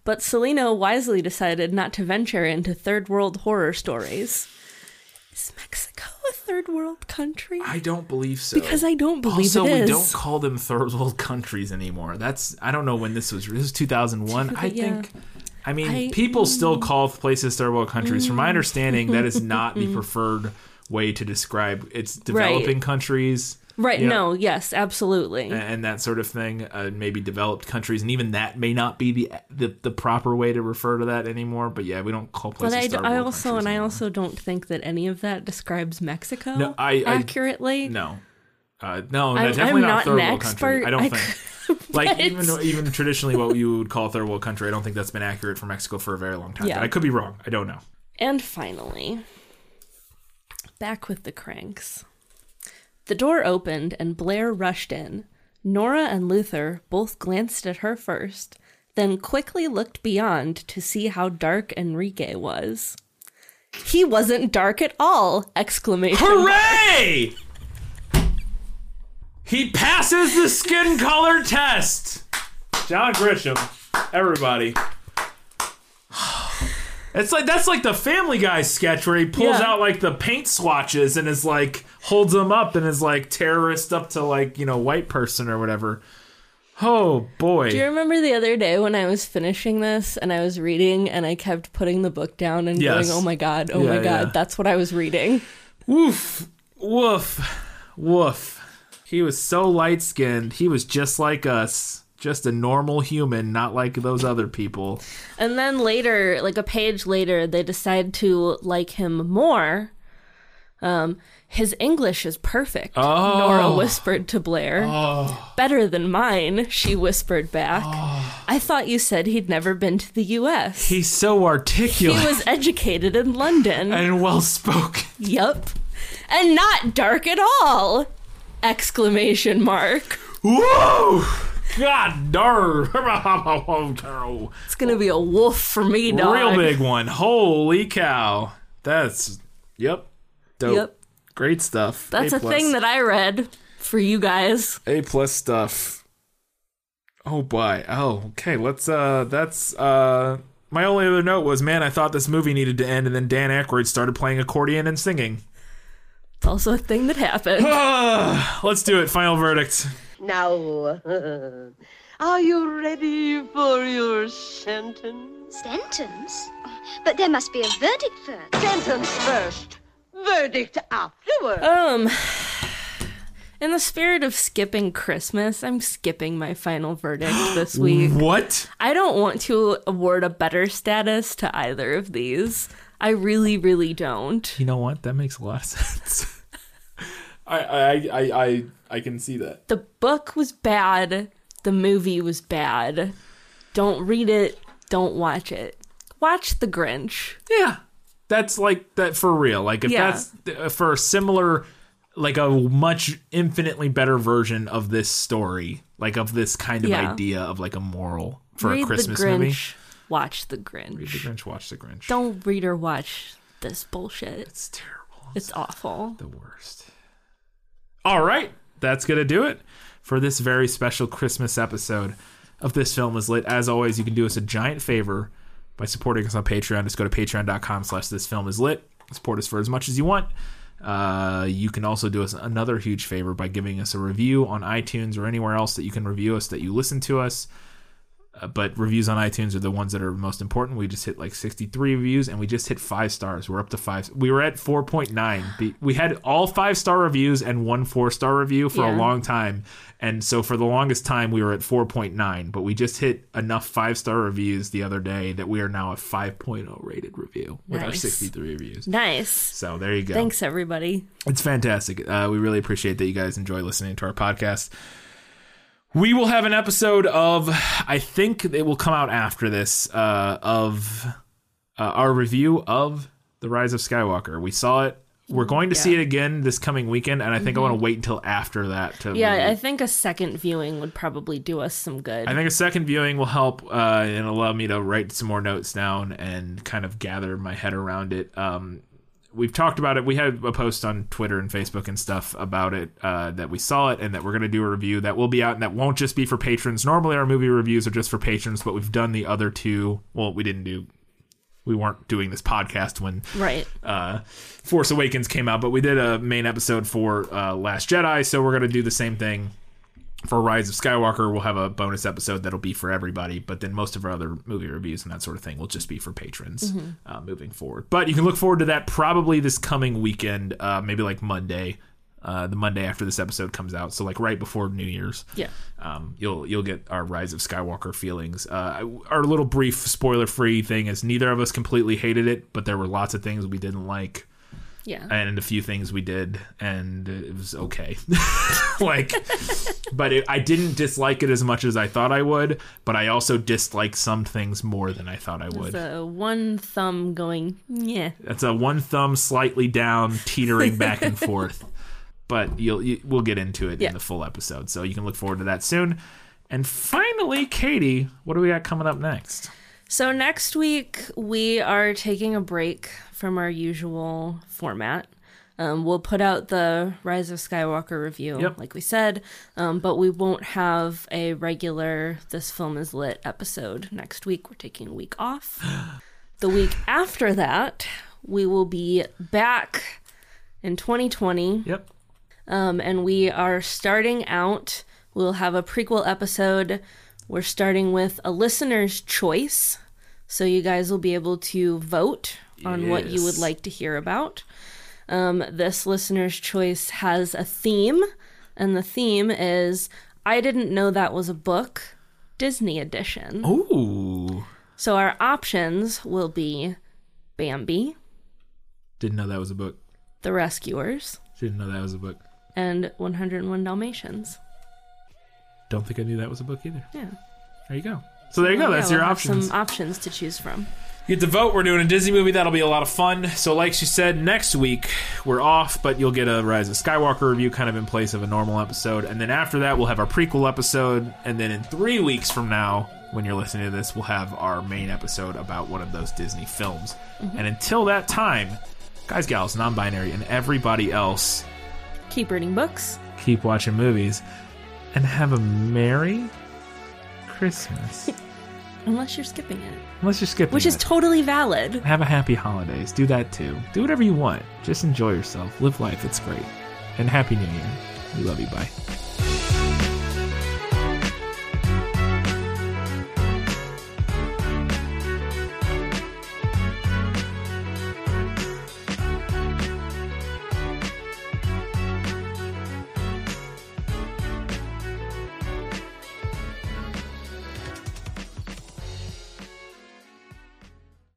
but Salino wisely decided not to venture into third world horror stories. Is Mexico a third world country? I don't believe so. Because I don't believe also, it we is. don't call them third world countries anymore. That's I don't know when this was. This was 2001. I Yeah. think. I mean, I- mm. people still call places third world countries. From my understanding, that is not the preferred way to describe. It's developing countries. Right, you know, no, yes, absolutely. and- that sort of thing. Uh, maybe developed countries, and even that may not be the, the the proper way to refer to that anymore. But yeah, we don't call But places I, d- I also and I also don't think that any of that describes Mexico No, I- I- accurately. No. Uh, no, I'm- definitely I'm not, not third world country. I don't I think. like but- even even traditionally, what you would call a third world country, I don't think that's been accurate for Mexico for a very long time. Yeah. I could be wrong. I don't know. And finally, back with the Kranks. The door opened and Blair rushed in. Nora and Luther both glanced at her first, then quickly looked beyond to see how dark Enrique was. He wasn't dark at all! Exclamation. Hooray! He passes the skin color test. John Grisham, everybody. It's like that's like the Family Guy sketch where he pulls Yeah. out like the paint swatches and is like holds them up and is like terrorist up to like you know white person or whatever. Oh boy! Do you remember the other day when I was finishing this and I was reading and I kept putting the book down and Yes. going, oh my god, oh Yeah, my god, yeah. that's what I was reading? Woof, woof, woof. He was so light skinned. He was just like us. Just a normal human, not like those other people. And then later, like a page later, they decide to like him more. Um, his English is perfect, Oh. Nora whispered to Blair. Oh. Better than mine, she whispered back. Oh. I thought you said he'd never been to the U.S. He's so articulate. He was educated in London. and well spoken. Yep. And not dark at all! Exclamation mark. Whoa! God darn! It's gonna be a wolf for me, dog. Real big one. Holy cow! That's yep. Dope. Yep. Great stuff. That's A a thing that I read for you guys. A plus stuff. Oh boy. Oh, okay. Let's uh that's uh my only other note was man, I thought this movie needed to end and then Dan Aykroyd started playing accordion and singing. It's also a thing that happened. Let's do it. Final verdict. Now, are you ready for your sentence? Sentence? But there must be a verdict first. Sentence first, verdict afterward. Um, in the spirit of skipping Christmas, I'm skipping my final verdict this week. What? I don't want to award a better status to either of these. I really, really don't. You know what? That makes a lot of sense. I, I I I I can see that. The book was bad. The movie was bad. Don't read it. Don't watch it. Watch The Grinch. Yeah, that's like that for real. Like if Yeah. that's uh, for a similar, like a much infinitely better version of this story, like of this kind of Yeah. idea of like a moral for read a Christmas The Grinch. movie. Watch The Grinch. Read the Grinch, watch the Grinch. Don't read or watch this bullshit. It's terrible. It's awful. the worst. All right, that's gonna do it for this very special Christmas episode of This Film Is Lit. As always, you can do us a giant favor by supporting us on Patreon. Just go to patreon.com slash this film is lit. Support us for as much as you want. Uh, you can also do us another huge favor by giving us a review on iTunes or anywhere else that you can review us that you listen to us. Uh, but reviews on iTunes are the ones that are most important. We just hit like 63 reviews and we just hit five stars. We're up to five. We were at 4.9. We had all five star reviews and one four star review for a long time. And so for the longest time, we were at 4.9. But we just hit enough five star reviews the other day that we are now a 5.0 rated review with our 63 reviews. Nice. So there you go. Thanks, everybody. It's fantastic. Uh, we really appreciate that you guys enjoy listening to our podcast. We will have an episode of, I think it will come out after this, uh, of uh, our review of The Rise of Skywalker. We saw it. We're going to see it again this coming weekend, and I think I want to wait until after that to. Mm-hmm. Yeah. I think a second viewing would probably do us some good. I think a second viewing will help uh, and allow me to write some more notes down and kind of gather my head around it. Um, we've talked about it. We had a post on Twitter and Facebook and stuff about it uh, that we saw it and that we're going to do a review that will be out and that won't just be for patrons. Normally, our movie reviews are just for patrons, but we've done the other two. Well, we didn't do. We weren't doing this podcast when right. uh, Force Awakens came out, but we did a main episode for uh, Last Jedi, so we're going to do the same thing for Rise of Skywalker. We'll have a bonus episode that'll be for everybody, but then most of our other movie reviews and that sort of thing will just be for patrons uh, moving forward. But you can look forward to that probably this coming weekend, uh, maybe like Monday. Uh, the Monday after this episode comes out, so like right before New Year's Yeah. um, you'll you'll get our Rise of Skywalker feelings. Uh, our little brief spoiler free thing is neither of us completely hated it, but there were lots of things we didn't like Yeah. and a few things we did, and it was okay. like, but it, I didn't dislike it as much as I thought I would, but I also disliked some things more than I thought I would. the one thumb going, yeah. That's a one thumb slightly down, teetering back and forth. But you'll you, we'll get into it Yeah. in the full episode, so you can look forward to that soon. And finally, Katie, what do we got coming up next? So next week we are taking a break from our usual format. Um, we'll put out the Rise of Skywalker review, Yep. like we said, um, but we won't have a regular "This Film Is Lit" episode next week. We're taking a week off. the week after that, we will be back in 2020 Yep. um, and we are starting out. We'll have a prequel episode. We're starting with a listener's choice, so you guys will be able to vote on what you would like to hear about. Um, this listener's choice has a theme, and the theme is "I didn't know that was a book." Disney edition. Ooh. So our options will be Bambi, Didn't know that was a book. The Rescuers, Didn't know that was a book. and 101 Dalmatians. Don't think I knew that was a book either. Yeah. There you go. So there you go. Yeah, That's we'll your have options. Some options to choose from. You get to vote. We're doing a Disney movie. That'll be a lot of fun. So, like she said, next week we're off, but you'll get a Rise of Skywalker review kind of in place of a normal episode. And then after that, we'll have our prequel episode. And then in three weeks from now, when you're listening to this, we'll have our main episode about one of those Disney films. Mm-hmm. And until that time, guys, gals, non binary, and everybody else, Keep reading books. keep watching movies and have a Merry Christmas. Unless you're skipping it. Unless you're skipping Which is it. totally valid. have a happy holidays. Do that too. Do whatever you want. Just enjoy yourself. Live life. It's great. And happy new year. We love you. Bye.